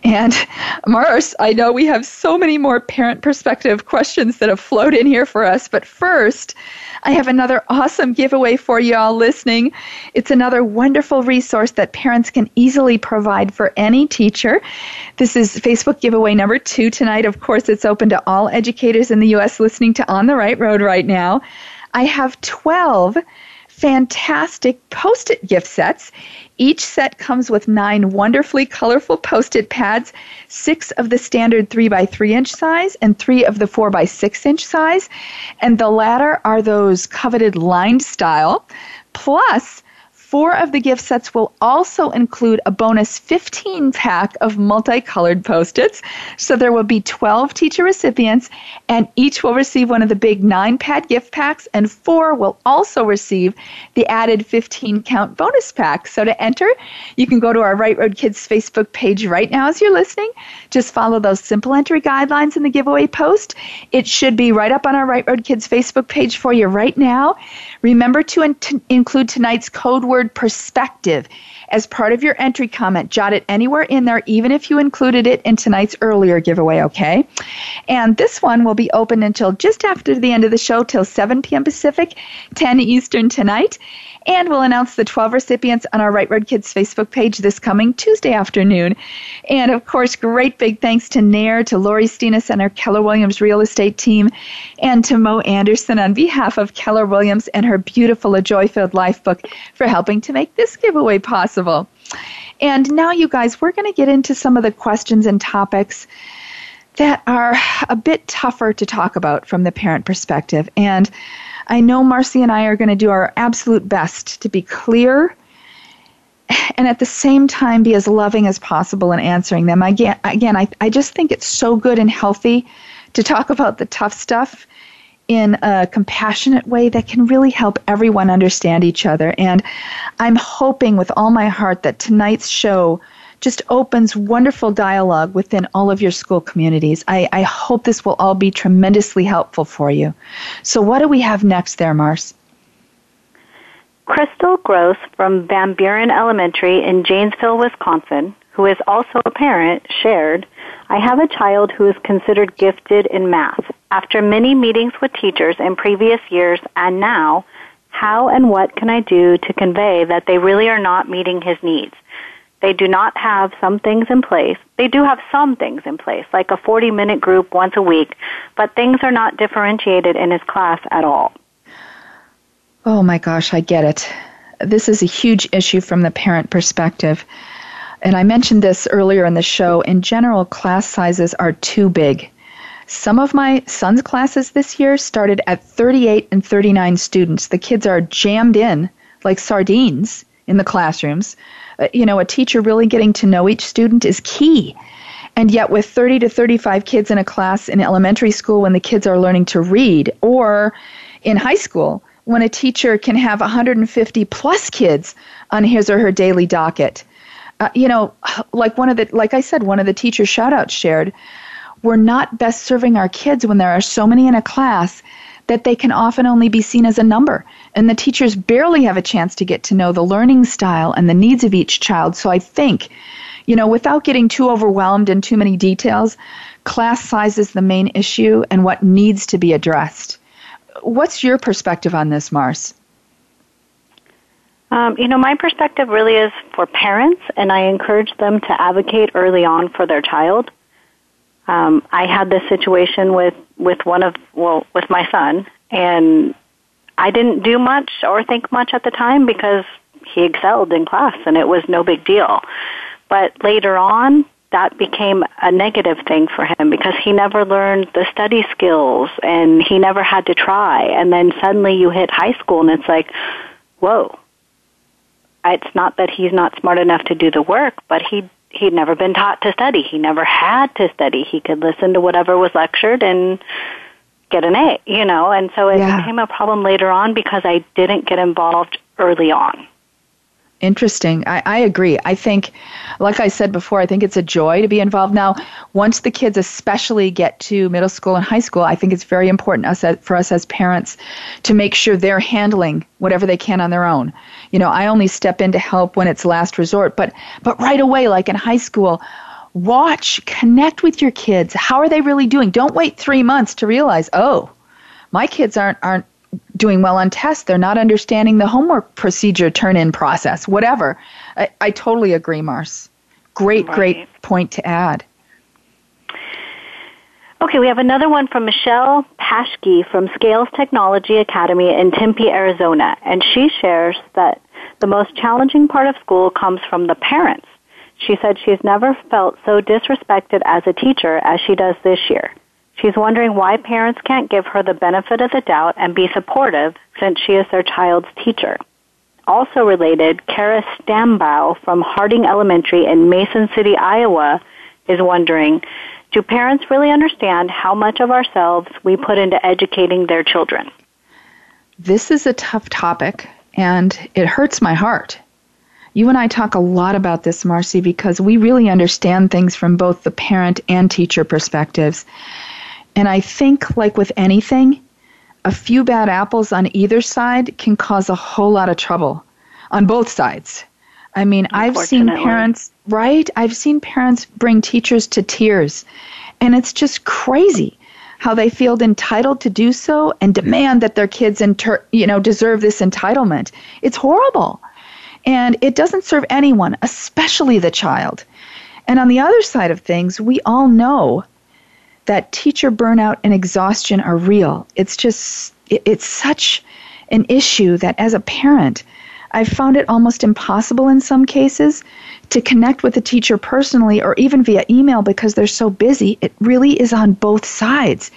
And Mars, I know we have so many more parent perspective questions that have flowed in here for us, but first, I have another awesome giveaway for you all listening. It's another wonderful resource that parents can easily provide for any teacher. This is Facebook giveaway number two tonight. Of course, it's open to all educators in the U.S. listening to On the Right Road right now. I have 12 fantastic post it gift sets. Each set comes with nine wonderfully colorful post it pads, six of the standard 3 by 3 inch size, and three of the 4 by 6 inch size. And the latter are those coveted lined style. Plus, Four of the gift sets will also include a bonus 15 pack of multicolored post its. So there will be 12 teacher recipients, and each will receive one of the big nine pad gift packs, and four will also receive the added 15 count bonus pack. So to enter, you can go to our Right Road Kids Facebook page right now as you're listening. Just follow those simple entry guidelines in the giveaway post. It should be right up on our Right Road Kids Facebook page for you right now. Remember to in- include tonight's code word perspective as part of your entry comment. Jot it anywhere in there, even if you included it in tonight's earlier giveaway, okay? And this one will be open until just after the end of the show, till 7 p.m. Pacific, 10 Eastern tonight. And we'll announce the 12 recipients on our Right Road Kids Facebook page this coming Tuesday afternoon. And of course, great big thanks to Nair, to Lori Steenis and our Keller Williams real estate team, and to Mo Anderson on behalf of Keller Williams and her beautiful A Joy Filled Life book for helping to make this giveaway possible. And now, you guys, we're going to get into some of the questions and topics that are a bit tougher to talk about from the parent perspective. And I know Marcy and I are going to do our absolute best to be clear and at the same time be as loving as possible in answering them. Again, I, I just think it's so good and healthy to talk about the tough stuff in a compassionate way that can really help everyone understand each other. And I'm hoping with all my heart that tonight's show just opens wonderful dialogue within all of your school communities. I, I hope this will all be tremendously helpful for you. So, what do we have next there, Mars? Crystal Gross from Van Buren Elementary in Janesville, Wisconsin, who is also a parent, shared, I have a child who is considered gifted in math. After many meetings with teachers in previous years and now, How and what can I do to convey that they really are not meeting his needs? They do not have some things in place. They do have some things in place, like a 40 minute group once a week, but things are not differentiated in his class at all. Oh my gosh, I get it. This is a huge issue from the parent perspective. And I mentioned this earlier in the show. In general, class sizes are too big. Some of my son's classes this year started at 38 and 39 students. The kids are jammed in like sardines in the classrooms. Uh, you know, a teacher really getting to know each student is key. And yet, with 30 to 35 kids in a class in elementary school when the kids are learning to read, or in high school when a teacher can have 150 plus kids on his or her daily docket. Uh, you know, like one of the, like I said, one of the teacher shoutouts shared, we're not best serving our kids when there are so many in a class that they can often only be seen as a number. And the teachers barely have a chance to get to know the learning style and the needs of each child. So I think, you know, without getting too overwhelmed in too many details, class size is the main issue and what needs to be addressed. What's your perspective on this, Mars? Um, you know, my perspective really is for parents, and I encourage them to advocate early on for their child. Um, I had this situation with with one of well with my son, and I didn't do much or think much at the time because he excelled in class, and it was no big deal. But later on, that became a negative thing for him because he never learned the study skills and he never had to try. And then suddenly you hit high school and it's like, whoa. It's not that he's not smart enough to do the work, but he he'd never been taught to study. He never had to study. He could listen to whatever was lectured and get an A, you know. And so it yeah. became a problem later on because I didn't get involved early on. Interesting. I, I agree. I think, like I said before, I think it's a joy to be involved. Now, once the kids especially get to middle school and high school, I think it's very important us uh, for us as parents to make sure they're handling whatever they can on their own. You know, I only step in to help when it's last resort, but but right away, like in high school, watch, connect with your kids. How are they really doing? Don't wait three months to realize, oh, my kids aren't aren't doing well on tests. They're not understanding the homework procedure turn in process, whatever. I, I totally agree, Mars. Great, right. great point to add. Okay, we have another one from Michelle Paschke from Scales Technology Academy in Tempe, Arizona, and she shares that the most challenging part of school comes from the parents. She said she's never felt so disrespected as a teacher as she does this year. She's wondering why parents can't give her the benefit of the doubt and be supportive since she is their child's teacher. Also related, Kara Stambaugh from Harding Elementary in Mason City, Iowa is wondering, do parents really understand how much of ourselves we put into educating their children? This is a tough topic and it hurts my heart. You and I talk a lot about this, Marcy, because we really understand things from both the parent and teacher perspectives. And I think, like with anything, a few bad apples on either side can cause a whole lot of trouble on both sides. I mean, I've seen parents, right? I've seen parents bring teachers to tears. And it's just crazy how they feel entitled to do so and demand that their kids inter- you know deserve this entitlement. It's horrible. And it doesn't serve anyone, especially the child. And on the other side of things, we all know that teacher burnout and exhaustion are real. It's just, it's such an issue that as a parent, I've found it almost impossible in some cases to connect with a teacher personally or even via email because they're so busy. It really is on both sides.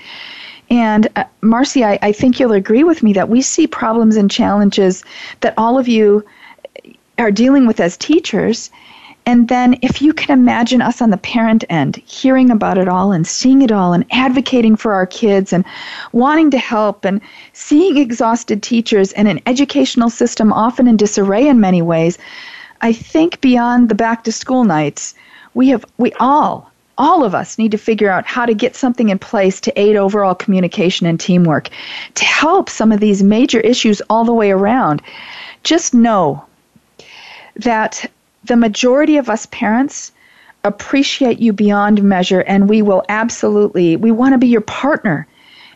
And uh, Marcy, I, I think you'll agree with me that we see problems and challenges that all of you are dealing with as teachers. And then, if you can imagine us on the parent end, hearing about it all and seeing it all and advocating for our kids and wanting to help and seeing exhausted teachers and an educational system often in disarray in many ways, I think beyond the back to school nights, we have, we all, all of us need to figure out how to get something in place to aid overall communication and teamwork, to help some of these major issues all the way around. Just know that the majority of us parents appreciate you beyond measure and we will absolutely we want to be your partner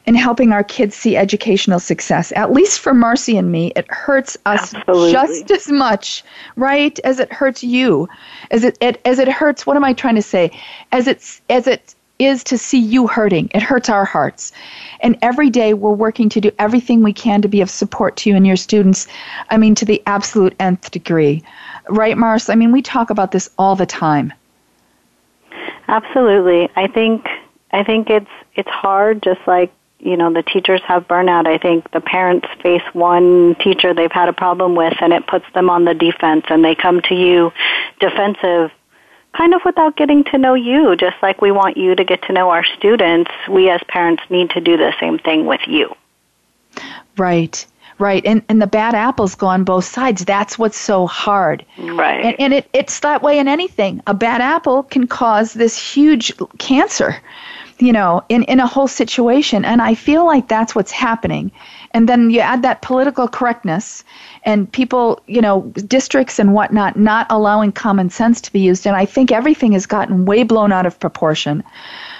in helping our kids see educational success. At least for Marcy and me, it hurts us Absolutely. just as much, right, as it hurts you. As it, it as it hurts, what am I trying to say? As it's as it is to see you hurting. It hurts our hearts. And every day we're working to do everything we can to be of support to you and your students. I mean to the absolute nth degree. Right, Mars? I mean, we talk about this all the time. Absolutely. I think I think it's it's hard just like you know the teachers have burnout. I think the parents face one teacher they've had a problem with and it puts them on the defense and they come to you defensive kind of without getting to know you just like we want you to get to know our students. We as parents need to do the same thing with you. Right. Right. And and the bad apples go on both sides. That's what's so hard. Right. And, and it, it's that way in anything. A bad apple can cause this huge cancer, you know, in, in a whole situation. And I feel like that's what's happening. And then you add that political correctness and people, you know, districts and whatnot not allowing common sense to be used. And I think everything has gotten way blown out of proportion.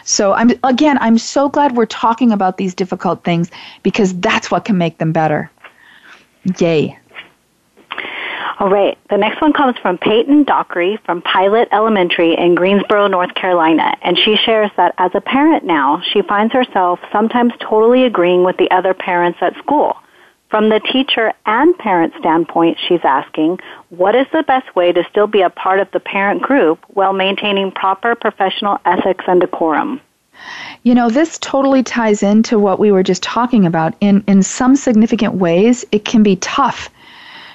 So I'm again, I'm so glad we're talking about these difficult things because that's what can make them better. Yay. All right. The next one comes from Peyton Dockery from Pilot Elementary in Greensboro, North Carolina. And she shares that as a parent now, she finds herself sometimes totally agreeing with the other parents at school. From the teacher and parent standpoint, she's asking, what is the best way to still be a part of the parent group while maintaining proper professional ethics and decorum? You know, this totally ties into what we were just talking about. In in some significant ways, it can be tough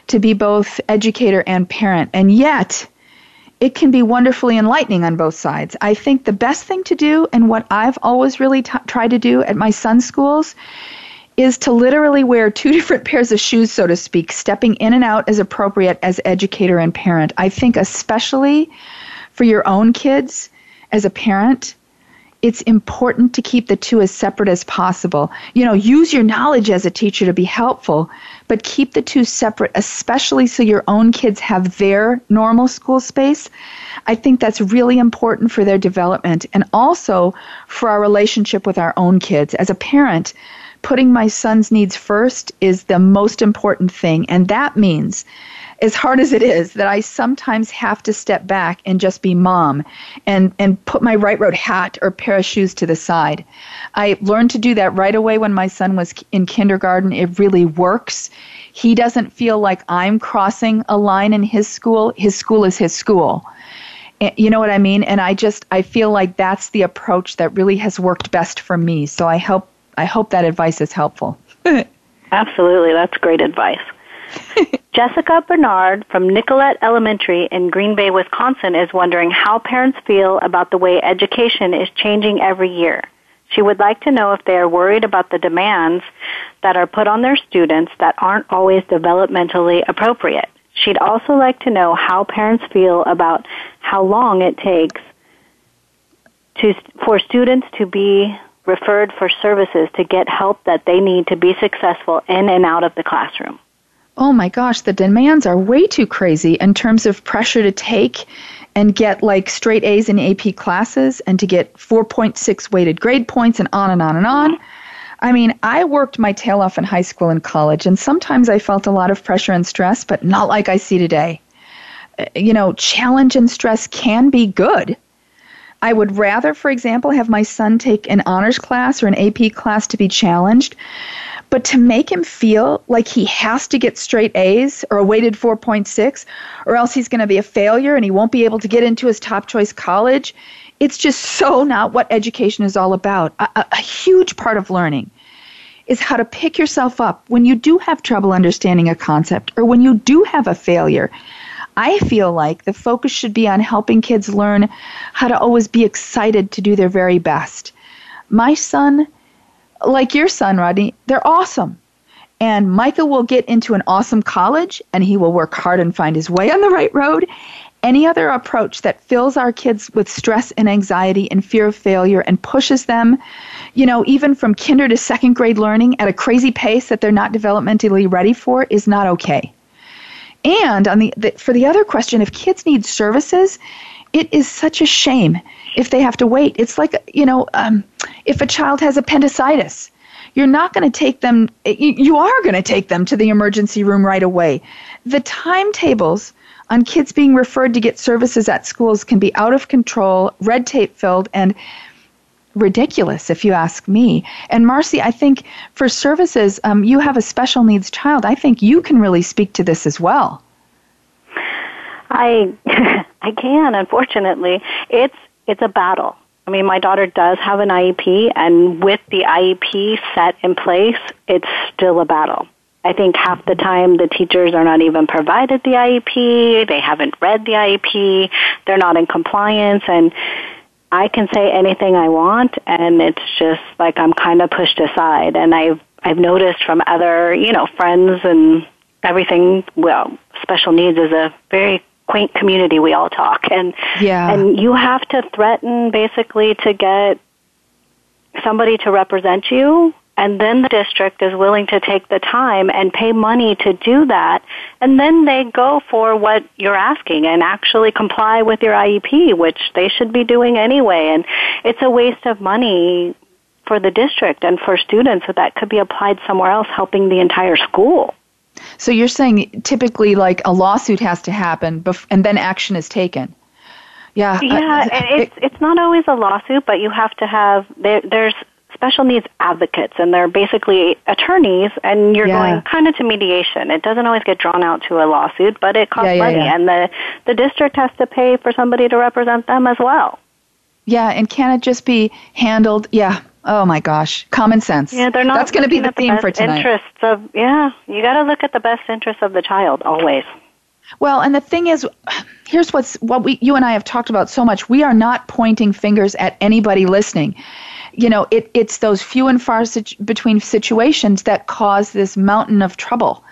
to be both educator and parent, and yet it can be wonderfully enlightening on both sides. I think the best thing to do, and what I've always really t- tried to do at my son's schools, is to literally wear two different pairs of shoes, so to speak, stepping in and out as appropriate as educator and parent. I think, especially for your own kids as a parent, it's important to keep the two as separate as possible. You know, use your knowledge as a teacher to be helpful, but keep the two separate, especially so your own kids have their normal school space. I think that's really important for their development and also for our relationship with our own kids. As a parent, putting my son's needs first is the most important thing, and that means as hard as it is that I sometimes have to step back and just be mom and, and put my right road hat or pair of shoes to the side. I learned to do that right away when my son was in kindergarten. It really works. He doesn't feel like I'm crossing a line in his school. His school is his school. Eh, you know what I mean? And I just I feel like that's the approach that really has worked best for me. So I hope I hope that advice is helpful. Absolutely, that's great advice. Jessica Bernard from Nicolet Elementary in Green Bay, Wisconsin is wondering how parents feel about the way education is changing every year. She would like to know if they are worried about the demands that are put on their students that aren't always developmentally appropriate. She'd also like to know how parents feel about how long it takes to, for students to be referred for services to get help that they need to be successful in and out of the classroom oh my gosh, the demands are way too crazy in terms of pressure to take and get like straight A's in AP classes and to get 4.6 weighted grade points and on and on and on. I mean, I worked my tail off in high school and college, and sometimes I felt a lot of pressure and stress, but not like I see today. Uh, you know, challenge and stress can be good. I would rather, for example, have my son take an honors class or an AP class to be challenged but to make him feel like he has to get straight A's or a weighted 4.6, or else he's going to be a failure and he won't be able to get into his top choice college, it's just so not what education is all about. A, a, a huge part of learning is how to pick yourself up when you do have trouble understanding a concept or when you do have a failure. I feel like the focus should be on helping kids learn how to always be excited to do their very best. My son like your son, Rodney, they're awesome. And Micah will get into an awesome college and he will work hard and find his way on the right road. Any other approach that fills our kids with stress and anxiety and fear of failure and pushes them, you know, even from kinder to second grade learning at a crazy pace that they're not developmentally ready for is not okay. And on the, the for the other question, if kids need services, it is such a shame if they have to wait. It's like, you know, um, if a child has appendicitis, you're not going to take them, you, are going to take them to the emergency room right away. The timetables on kids being referred to get services at schools can be out of control, red tape filled, and ridiculous, if you ask me. And Marcy, I think for services, um, you have a special needs child. I think you can really speak to this as well. I I can. Unfortunately, it's it's a battle. I mean, my daughter does have an IEP, and with the IEP set in place, it's still a battle. I think half the time the teachers are not even provided the IEP, they haven't read the IEP, they're not in compliance, and I can say anything I want, and it's just like I'm kind of pushed aside. And I've I've noticed from other you know friends and everything. Well, special needs is a very quaint community. We all talk, and yeah. and you have to threaten basically to get somebody to represent you and then the district is willing to take the time and pay money to do that, and then they go for what you're asking and actually comply with your IEP, which they should be doing anyway. And it's a waste of money for the district and for students that that could be applied somewhere else, helping the entire school. So you're saying typically, like a lawsuit has to happen, bef- and then action is taken. Yeah, yeah. Uh, it's it's not always a lawsuit, but you have to have there, there's special needs advocates, and they're basically attorneys, and you're yeah. going kind of to mediation. It doesn't always get drawn out to a lawsuit, but it costs yeah, yeah, money, and the the district has to pay for somebody to represent them as well. Yeah, and can it just be handled? Yeah. Oh my gosh, common sense. Yeah, they're not. That's going to be the theme the for tonight. Interests of yeah, you got to look at the best interests of the child always. Well, and the thing is, here's what's what we you and I have talked about so much. We are not pointing fingers at anybody listening you know, it, it's those few and far situ- between situations that cause this mountain of trouble.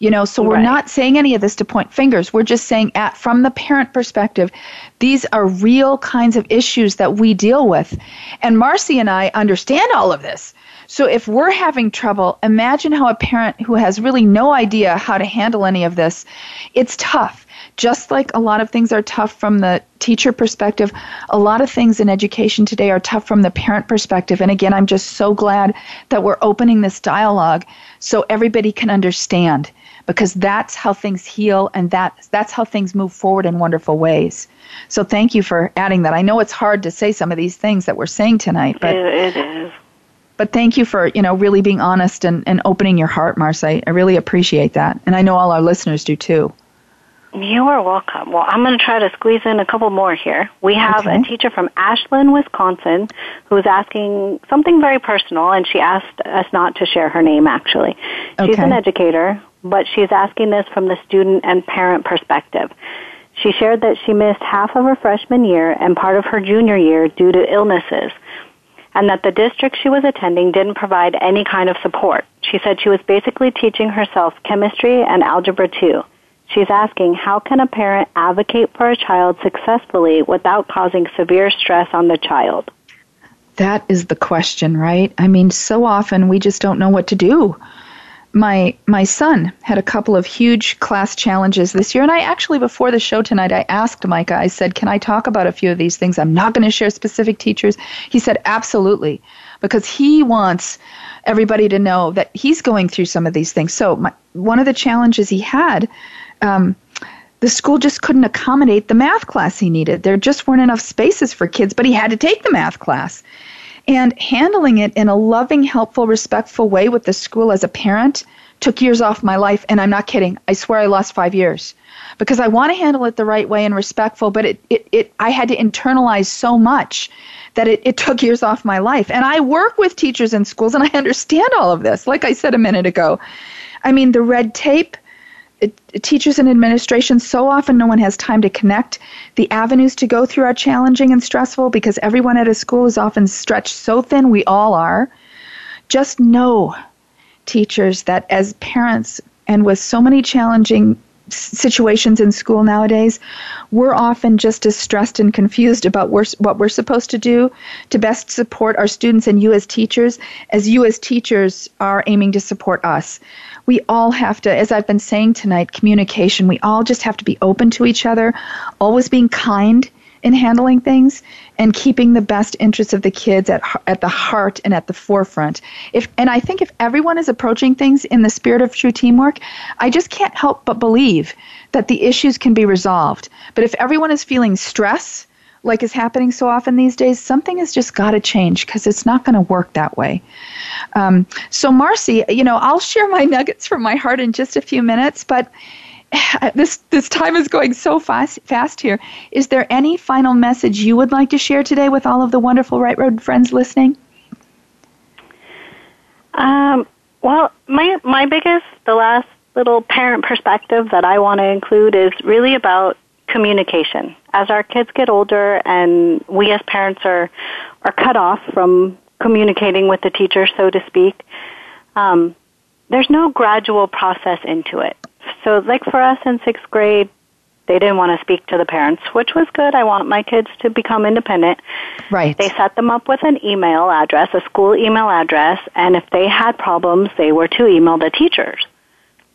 You know, so we're right. not saying any of this to point fingers. We're just saying, at from the parent perspective, these are real kinds of issues that we deal with. And Marcy and I understand all of this. So if we're having trouble, imagine how a parent who has really no idea how to handle any of this, it's tough just like a lot of things are tough from the teacher perspective, a lot of things in education today are tough from the parent perspective. And again, I'm just so glad that we're opening this dialogue so everybody can understand because that's how things heal and that, that's how things move forward in wonderful ways. So thank you for adding that. I know it's hard to say some of these things that we're saying tonight, but it is. But thank you for you know really being honest and, and opening your heart, Marcy. I really appreciate that, and I know all our listeners do too. You are welcome. Well, I'm going to try to squeeze in a couple more here. We have okay. a teacher from Ashland, Wisconsin, who's asking something very personal, and she asked us not to share her name, actually. She's okay. an educator, but she's asking this from the student and parent perspective. She shared that she missed half of her freshman year and part of her junior year due to illnesses, and that the district she was attending didn't provide any kind of support. She said she was basically teaching herself chemistry and algebra 2. She's asking, how can a parent advocate for a child successfully without causing severe stress on the child? That is the question, right? I mean, so often we just don't know what to do. My my son had a couple of huge class challenges this year, and I actually before the show tonight I asked Micah. I said, "Can I talk about a few of these things? I'm not going to share specific teachers." He said, "Absolutely," because he wants everybody to know that he's going through some of these things. So my, one of the challenges he had um, the school just couldn't accommodate the math class he needed. There just weren't enough spaces for kids, but he had to take the math class. And handling it in a loving, helpful, respectful way with the school as a parent took years off my life. And I'm not kidding. I swear I lost five years because I want to handle it the right way and respectful, but it, it, it I had to internalize so much that it, it took years off my life. And I work with teachers in schools and I understand all of this, like I said a minute ago. I mean, the red tape, teachers and administration, so often no one has time to connect. The avenues to go through are challenging and stressful because everyone at a school is often stretched so thin, we all are. Just know, teachers, that as parents and with so many challenging situations in school nowadays, we're often just as stressed and confused about what we're supposed to do to best support our students and you as teachers as you as teachers are aiming to support us we all have to, as I've been saying tonight, communication. We all just have to be open to each other, always being kind in handling things and keeping the best interests of the kids at at the heart and at the forefront. If and I think if everyone is approaching things in the spirit of true teamwork, I just can't help but believe that the issues can be resolved. But if everyone is feeling stress, like is happening so often these days, something has just got to change because it's not going to work that way. Um, so, Marcy, you know, I'll share my nuggets from my heart in just a few minutes, but this this time is going so fast fast here. Is there any final message you would like to share today with all of the wonderful Right Road friends listening? Um, well, my my biggest, the last little parent perspective that I want to include is really about communication. As our kids get older and we as parents are are cut off from communicating with the teacher, so to speak, um, there's no gradual process into it. So, like for us in sixth grade, they didn't want to speak to the parents, which was good. I want my kids to become independent. Right. They set them up with an email address, a school email address, and if they had problems, they were to email the teachers.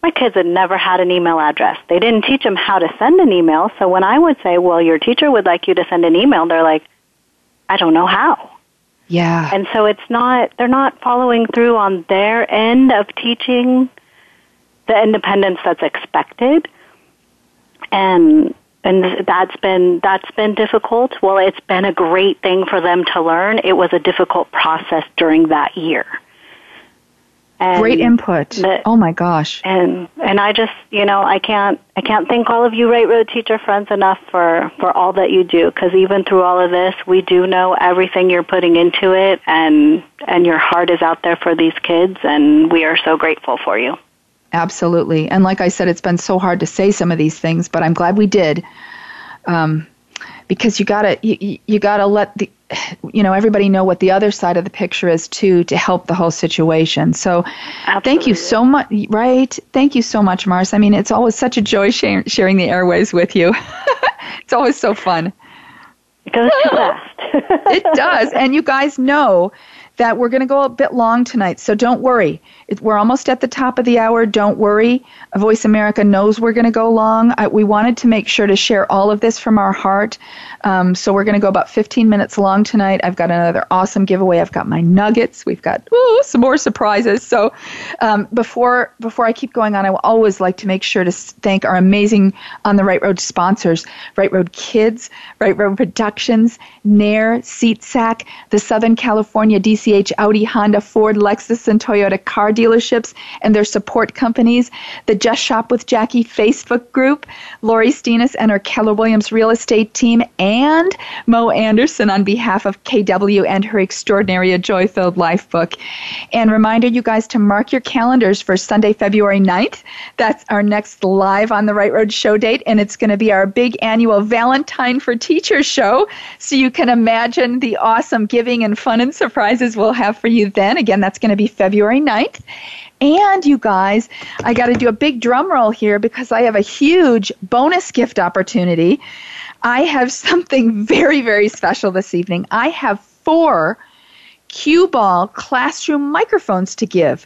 My kids had never had an email address. They didn't teach them how to send an email, so when I would say, well, your teacher would like you to send an email, they're like, I don't know how. Yeah. And so it's not, they're not following through on their end of teaching the independence that's expected. And and that's been that's been difficult. Well, it's been a great thing for them to learn. It was a difficult process during that year. And Great input. The, oh my gosh. And and I just you know I can't I can't thank all of you Right Road teacher friends enough for for all that you do because even through all of this we do know everything you're putting into it and and your heart is out there for these kids and we are so grateful for you. Absolutely. And like I said, it's been so hard to say some of these things, but I'm glad we did. Um, because you gotta you, you gotta let the you know everybody know what the other side of the picture is too to help the whole situation. So Absolutely. thank you so much right? Thank you so much mars. I mean it's always such a joy sharing, sharing the airways with you. It's always so fun. It goes too fast. It does. And you guys know that we're going to go a bit long tonight, so don't worry. we're almost at the top of the hour. Don't worry. Voice America knows we're going to go long. I, we wanted to make sure to share all of this from our heart. Um, so we're going to go about 15 minutes long tonight. I've got another awesome giveaway. I've got my nuggets. We've got ooh, some more surprises. So um, before before I keep going on, I will always like to make sure to thank our amazing On the Right Road sponsors: Right Road Kids, Right Road Productions, Nair, SeatSack, the Southern California DCH Audi, Honda, Ford, Lexus, and Toyota car dealerships and their support companies, the Just Shop with Jackie Facebook group, Lori Steenis and her Keller Williams real estate team, and Mo Anderson on behalf of KW and her extraordinary A Joy Filled Life book. And reminder you guys to mark your calendars for Sunday, February 9th. That's our next live on the Right Road show date, and it's going to be our big annual Valentine for Teachers show. So you can imagine the awesome giving and fun and surprises we'll have for you then. Again, that's going to be February 9th. And you guys, I got to do a big drum roll here because I have a huge bonus gift opportunity. I have something very, very special this evening. I have four Qball classroom microphones to give.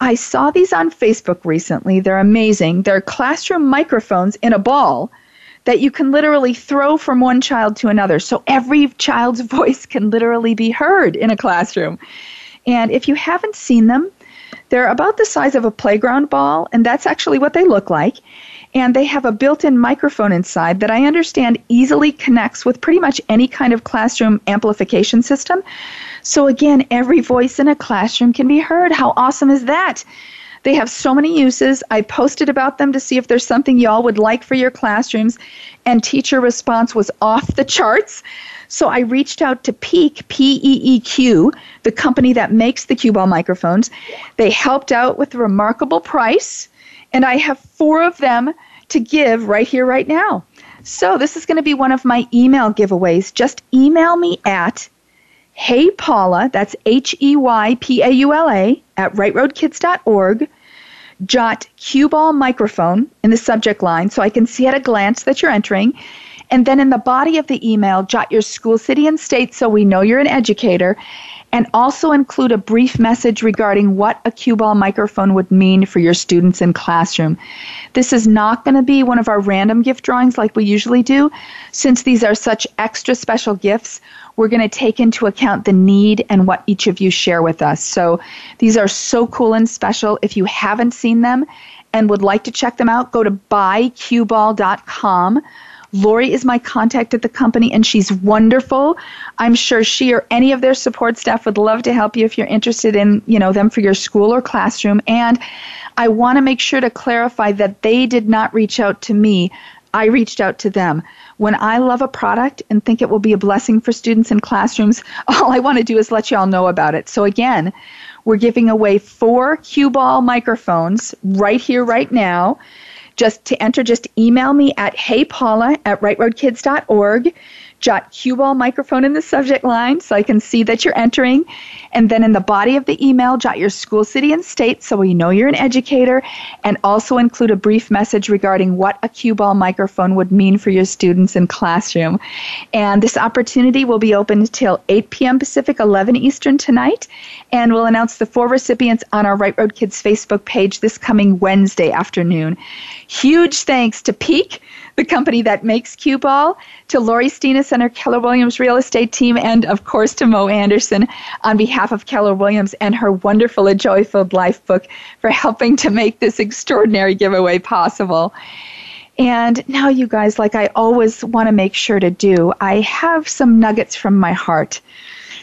I saw these on Facebook recently. They're amazing. They're classroom microphones in a ball that you can literally throw from one child to another. So every child's voice can literally be heard in a classroom. And if you haven't seen them, they're about the size of a playground ball, and that's actually what they look like and they have a built-in microphone inside that I understand easily connects with pretty much any kind of classroom amplification system. So again, every voice in a classroom can be heard. How awesome is that? They have so many uses. I posted about them to see if there's something y'all would like for your classrooms, and teacher response was off the charts. So I reached out to Peeq, P E E Q, the company that makes the Qball microphones. They helped out with a remarkable price, and I have four of them to give right here, right now. So this is going to be one of my email giveaways. Just email me at Hey Paula, that's H E Y P A U L A, at rightroadkids.org. Jot Qball microphone in the subject line so I can see at a glance that you're entering. And then in the body of the email, jot your school, city, and state so we know you're an educator and also include a brief message regarding what a Qball microphone would mean for your students in classroom. This is not going to be one of our random gift drawings like we usually do. Since these are such extra special gifts, we're going to take into account the need and what each of you share with us. So these are so cool and special. If you haven't seen them and would like to check them out, go to buyqball.com. Lori is my contact at the company, and she's wonderful. I'm sure she or any of their support staff would love to help you if you're interested in, you know, them for your school or classroom. And I want to make sure to clarify that they did not reach out to me. I reached out to them. When I love a product and think it will be a blessing for students in classrooms, all I want to do is let you all know about it. So again, we're giving away four Qball microphones right here, right now. Just to enter, just email me at heypaula at rightroadkids.org jot Qball microphone in the subject line so I can see that you're entering. And then in the body of the email, jot your school, city, and state so we know you're an educator, and also include a brief message regarding what a Qball microphone would mean for your students in classroom. And this opportunity will be open until 8 p.m. Pacific, 11 Eastern tonight, and we'll announce the four recipients on our Right Road Kids Facebook page this coming Wednesday afternoon. Huge thanks to Peeq the company that makes Qball, to Lori Steenis and her Keller Williams real estate team, and of course to Mo Anderson on behalf of Keller Williams and her wonderful A Joy Filled Life book for helping to make this extraordinary giveaway possible. And now, you guys, like I always want to make sure to do, I have some nuggets from my heart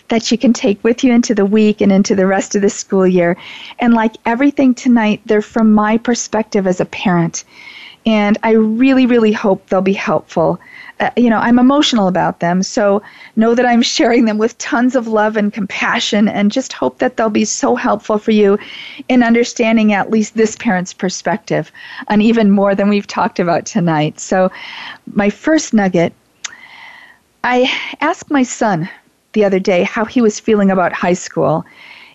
that you can take with you into the week and into the rest of the school year. And like everything tonight, they're from my perspective as a parent and I really, really hope they'll be helpful. Uh, you know, I'm emotional about them, so know that I'm sharing them with tons of love and compassion, and just hope that they'll be so helpful for you in understanding at least this parent's perspective, and even more than we've talked about tonight. So, my first nugget I asked my son the other day how he was feeling about high school,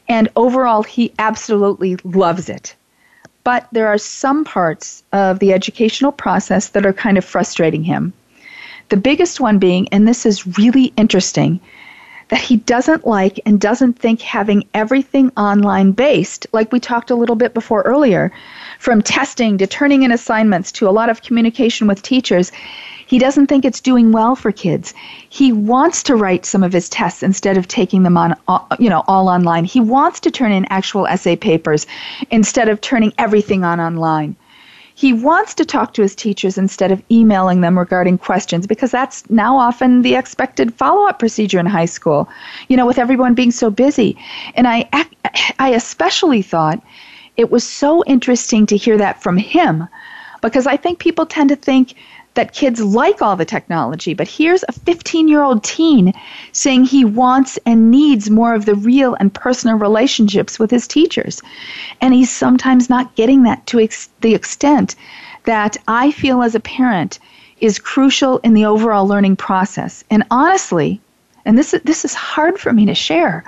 and overall, he absolutely loves it. But there are some parts of the educational process that are kind of frustrating him. The biggest one being, and this is really interesting, that he doesn't like and doesn't think having everything online based, like we talked a little bit before earlier, from testing to turning in assignments to a lot of communication with teachers, he doesn't think it's doing well for kids. He wants to write some of his tests instead of taking them on, uh, you know, all online. He wants to turn in actual essay papers instead of turning everything on online. He wants to talk to his teachers instead of emailing them regarding questions because that's now often the expected follow-up procedure in high school. You know, with everyone being so busy. And I I especially thought it was so interesting to hear that from him because I think people tend to think that kids like all the technology, but here's a 15 year old teen saying he wants and needs more of the real and personal relationships with his teachers. And he's sometimes not getting that to ex- the extent that I feel as a parent is crucial in the overall learning process. And honestly, and this, this is hard for me to share,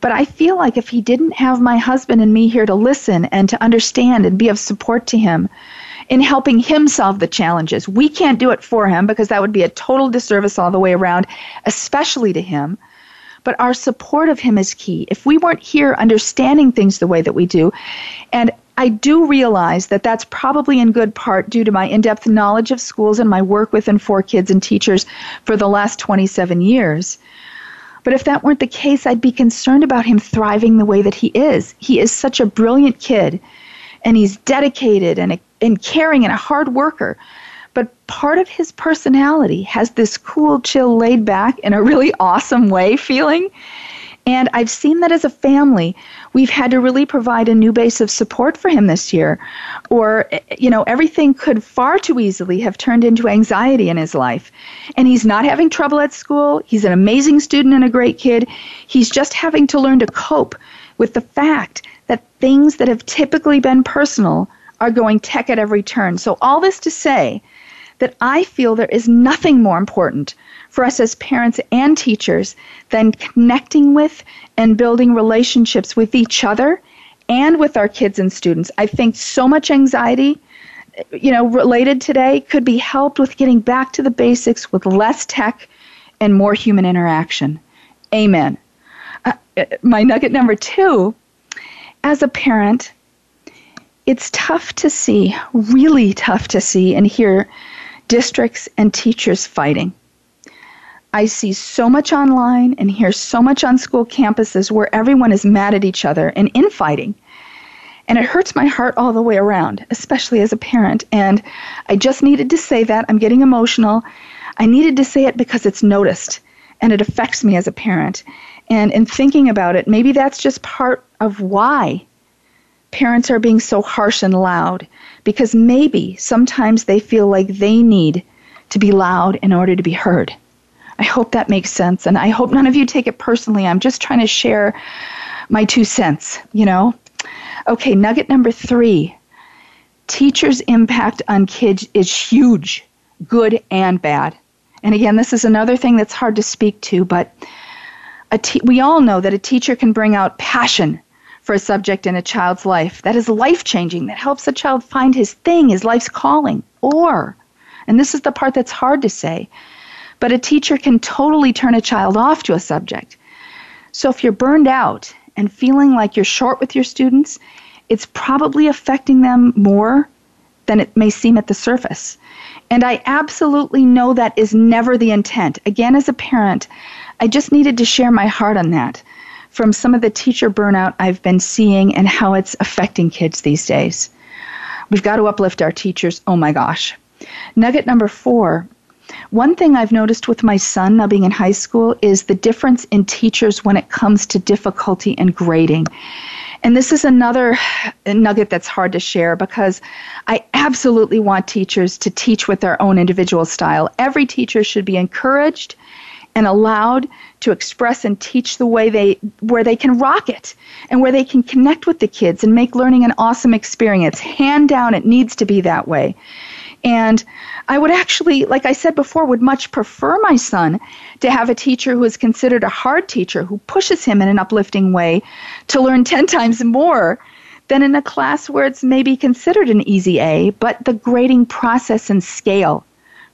but I feel like if he didn't have my husband and me here to listen and to understand and be of support to him, in helping him solve the challenges. We can't do it for him because that would be a total disservice all the way around, especially to him. But our support of him is key. If we weren't here understanding things the way that we do, and I do realize that that's probably in good part due to my in depth knowledge of schools and my work with and for kids and teachers for the last 27 years. But if that weren't the case, I'd be concerned about him thriving the way that he is. He is such a brilliant kid, and he's dedicated and and caring and a hard worker. But part of his personality has this cool, chill, laid back, in a really awesome way feeling. And I've seen that as a family, we've had to really provide a new base of support for him this year. Or, you know, everything could far too easily have turned into anxiety in his life. And he's not having trouble at school. He's an amazing student and a great kid. He's just having to learn to cope with the fact that things that have typically been personal are going tech at every turn. So, all this to say that I feel there is nothing more important for us as parents and teachers than connecting with and building relationships with each other and with our kids and students. I think so much anxiety you know related today could be helped with getting back to the basics with less tech and more human interaction. Amen. uh, my nugget number two as a parent, it's tough to see, really tough to see and hear districts and teachers fighting. I see so much online and hear so much on school campuses where everyone is mad at each other and infighting. And it hurts my heart all the way around, especially as a parent. And I just needed to say that. I'm getting emotional. I needed to say it because it's noticed and it affects me as a parent. And in thinking about it, maybe that's just part of why parents are being so harsh and loud because maybe sometimes they feel like they need to be loud in order to be heard. I hope that makes sense. And I hope none of you take it personally. I'm just trying to share my two cents, you know? Okay, nugget number three teachers' impact on kids is huge, good and bad. And again, this is another thing that's hard to speak to, but te- we all know that a teacher can bring out passion for a subject in a child's life that is life changing, that helps a child find his thing, his life's calling. Or, and this is the part that's hard to say, but a teacher can totally turn a child off to a subject. So if you're burned out and feeling like you're short with your students, it's probably affecting them more than it may seem at the surface. And I absolutely know that is never the intent. Again, as a parent, I just needed to share my heart on that from some of the teacher burnout I've been seeing and how it's affecting kids these days. We've got to uplift our teachers. Oh my gosh. Nugget number four one thing I've noticed with my son now being in high school is the difference in teachers when it comes to difficulty and grading. And this is another nugget that's hard to share because I absolutely want teachers to teach with their own individual style. Every teacher should be encouraged and allowed to express and teach the way they where they can rock it and where they can connect with the kids and make learning an awesome experience. Hand down it needs to be that way. And I would actually, like I said before, would much prefer my son to have a teacher who is considered a hard teacher who pushes him in an uplifting way to learn 10 times more than in a class where it's maybe considered an easy A, but the grading process and scale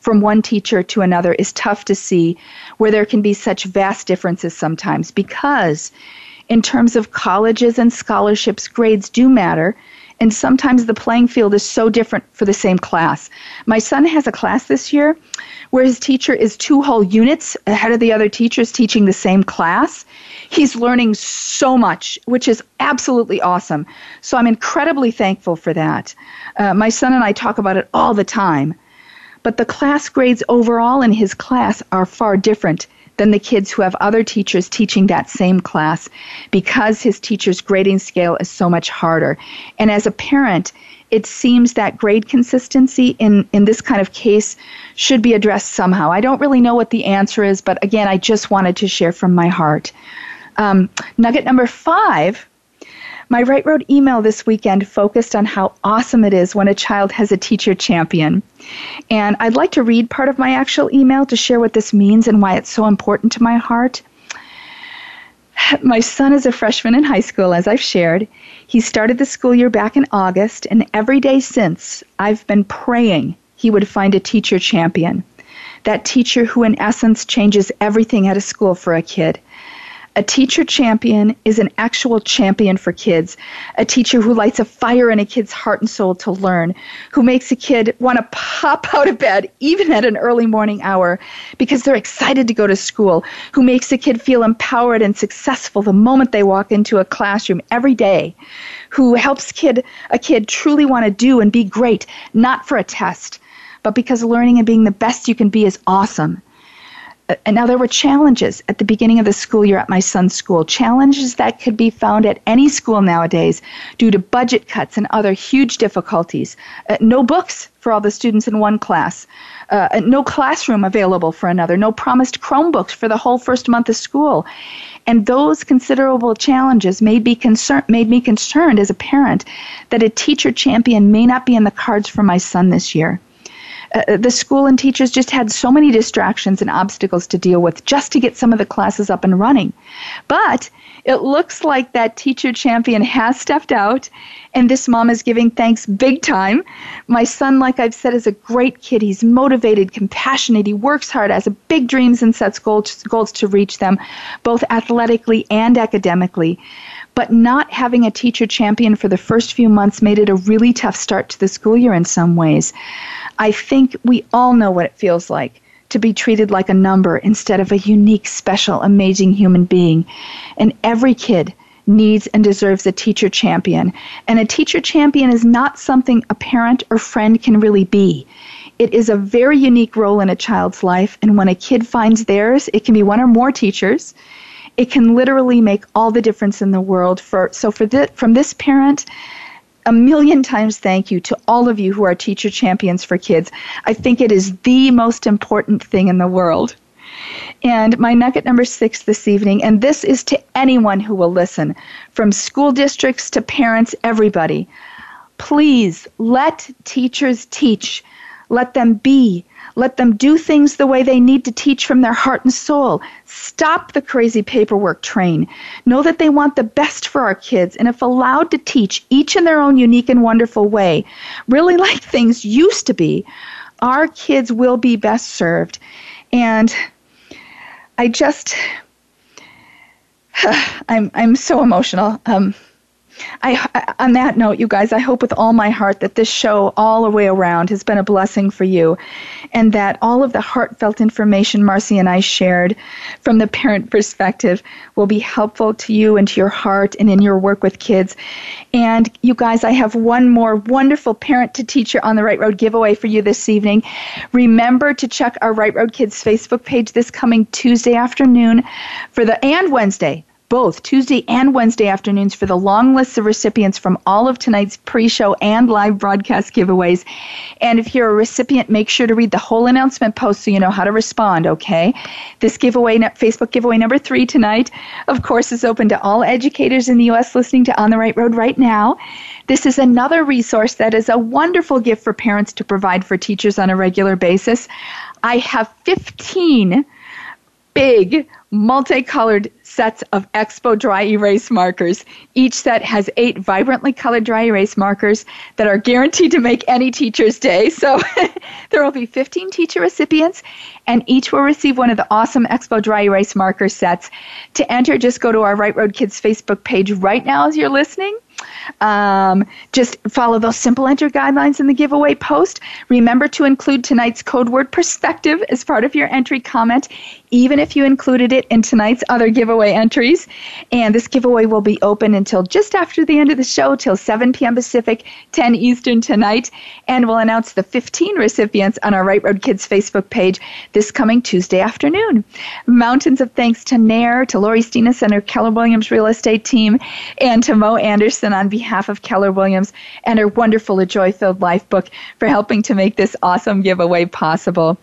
from one teacher to another is tough to see where there can be such vast differences sometimes because in terms of colleges and scholarships grades do matter and sometimes the playing field is so different for the same class. My son has a class this year where his teacher is two whole units ahead of the other teachers teaching the same class. He's learning so much, which is absolutely awesome. So I'm incredibly thankful for that. Uh, my son and I talk about it all the time. But the class grades overall in his class are far different than the kids who have other teachers teaching that same class because his teacher's grading scale is so much harder. And as a parent, it seems that grade consistency in, in this kind of case should be addressed somehow. I don't really know what the answer is, but again, I just wanted to share from my heart. Um, nugget number five my Right Road email this weekend focused on how awesome it is when a child has a teacher champion. And I'd like to read part of my actual email to share what this means and why it's so important to my heart. My son is a freshman in high school, as I've shared. He started the school year back in August, and every day since, I've been praying he would find a teacher champion. That teacher who, in essence, changes everything at a school for a kid. A teacher champion is an actual champion for kids, a teacher who lights a fire in a kid's heart and soul to learn, who makes a kid want to pop out of bed even at an early morning hour because they're excited to go to school, who makes a kid feel empowered and successful the moment they walk into a classroom every day, who helps kid a kid truly want to do and be great, not for a test, but because learning and being the best you can be is awesome and now there were challenges at the beginning of the school year at my son's school, challenges that could be found at any school nowadays due to budget cuts and other huge difficulties. Uh, no books for all the students in one class, uh, no classroom available for another, no promised Chromebooks for the whole first month of school. And those considerable challenges made me, concern- made me concerned as a parent that a teacher champion may not be in the cards for my son this year. Uh, the school and teachers just had so many distractions and obstacles to deal with just to get some of the classes up and running. But it looks like that teacher champion has stepped out, and this mom is giving thanks big time. My son, like I've said, is a great kid. He's motivated, compassionate, he works hard, has big dreams, and sets goals, goals to reach them, both athletically and academically. But not having a teacher champion for the first few months made it a really tough start to the school year in some ways. I think we all know what it feels like to be treated like a number instead of a unique, special, amazing human being. And every kid needs and deserves a teacher champion. And a teacher champion is not something a parent or friend can really be. It is a very unique role in a child's life, and when a kid finds theirs, it can be one or more teachers. It can literally make all the difference in the world. For so for this, from this parent, a million times thank you to all of you who are teacher champions for kids. I think it is the most important thing in the world. And my nugget number six this evening, and this is to anyone who will listen, from school districts to parents, everybody. Please let teachers teach. Let them be. Let them do things the way they need to teach from their heart and soul. Stop the crazy paperwork train. Know that they want the best for our kids, and if allowed to teach each in their own unique and wonderful way, really like things used to be, our kids will be best served. And I just, I'm I'm so emotional. Um, I, on that note, you guys, I hope with all my heart that this show, all the way around, has been a blessing for you, and that all of the heartfelt information Marcy and I shared from the parent perspective will be helpful to you and to your heart and in your work with kids. And you guys, I have one more wonderful Parent to Teacher on the Right Road giveaway for you this evening. Remember to check our Right Road Kids Facebook page this coming Tuesday afternoon for the and Wednesday both Tuesday and Wednesday afternoons for the long lists of recipients from all of tonight's pre show and live broadcast giveaways. And if you're a recipient, make sure to read the whole announcement post so you know how to respond, okay? This giveaway, Facebook giveaway number three tonight, of course, is open to all educators in the U.S. listening to On the Right Road right now. This is another resource that is a wonderful gift for parents to provide for teachers on a regular basis. I have 15 big multicolored sets of Expo dry erase markers. Each set has eight vibrantly colored dry erase markers that are guaranteed to make any teacher's day. So there will be 15 teacher recipients, and each will receive one of the awesome Expo dry erase marker sets. To enter, just go to our Right Road Kids Facebook page right now as you're listening um, just follow those simple enter guidelines in the giveaway post. Remember to include tonight's code word perspective as part of your entry comment, even if you included it in tonight's other giveaway entries. And this giveaway will be open until just after the end of the show, till 7 p.m. Pacific, 10 Eastern tonight. And we'll announce the 15 recipients on our Right Road Kids Facebook page this coming Tuesday afternoon. Mountains of thanks to Nair, to Lori Steenis and her Keller Williams real estate team, and to Mo Anderson on behalf of Keller Williams and her wonderful A Joy Filled Life book for helping to make this awesome giveaway possible.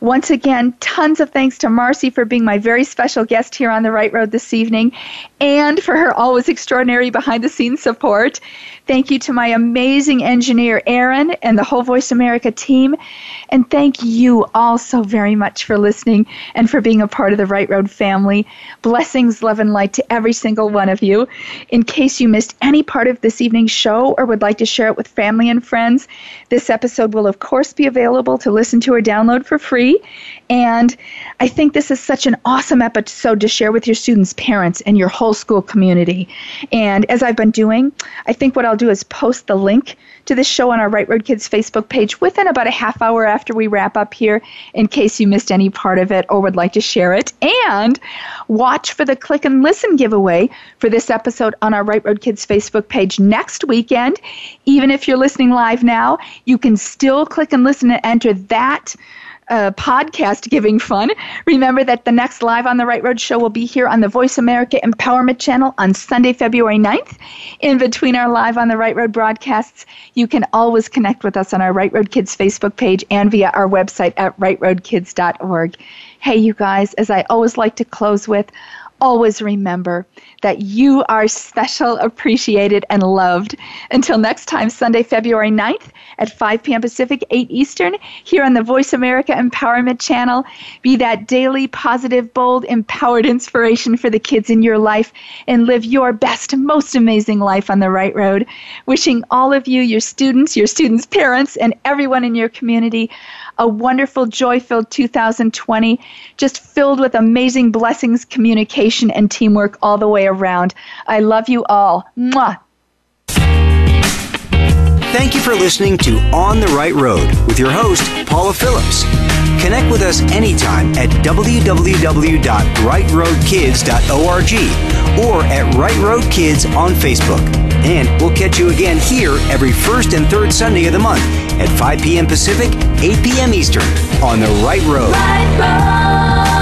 Once again, tons of thanks to Marcy for being my very special guest here on the Right Road this evening and for her always extraordinary behind the scenes support. Thank you to my amazing engineer, Aaron, and the whole Voice America team. And thank you all so very much for listening and for being a part of the Right Road family. Blessings, love, and light to every single one of you. In case you missed any part of this evening's show or would like to share it with family and friends, this episode will, of course, be available to listen to or download for free. And I think this is such an awesome episode to share with your students, parents, and your whole school community. And as I've been doing, I think what I'll do is post the link to this show on our Right Road Kids Facebook page within about a half hour after we wrap up here in case you missed any part of it or would like to share it. And watch for the click and listen giveaway for this episode on our Right Road Kids Facebook page next weekend. Even if you're listening live now, you can still click and listen and enter that uh, podcast giving fun. Remember that the next Live on the Right Road show will be here on the Voice America Empowerment Channel on Sunday, February 9th. In between our Live on the Right Road broadcasts, you can always connect with us on our Right Road Kids Facebook page and via our website at rightroadkids.org. Hey, you guys, as I always like to close with, always remember that you are special, appreciated, and loved. Until next time, Sunday, February 9th at 5 p.m. Pacific, 8 Eastern, here on the Voice America Empowerment Channel. Be that daily, positive, bold, empowered inspiration for the kids in your life and live your best, most amazing life on the right road. Wishing all of you, your students, your students' parents, and everyone in your community a wonderful, joy filled 2020, just filled with amazing blessings, communication, and teamwork all the way around. I love you all. Mwah. Thank you for listening to On the Right Road with your host, Paula Phillips. Connect with us anytime at www.rightroadkids.org or at Right Road Kids on Facebook. And we'll catch you again here every first and third Sunday of the month at 5 p.m. Pacific, 8 p.m. Eastern on the Right Road. Right road.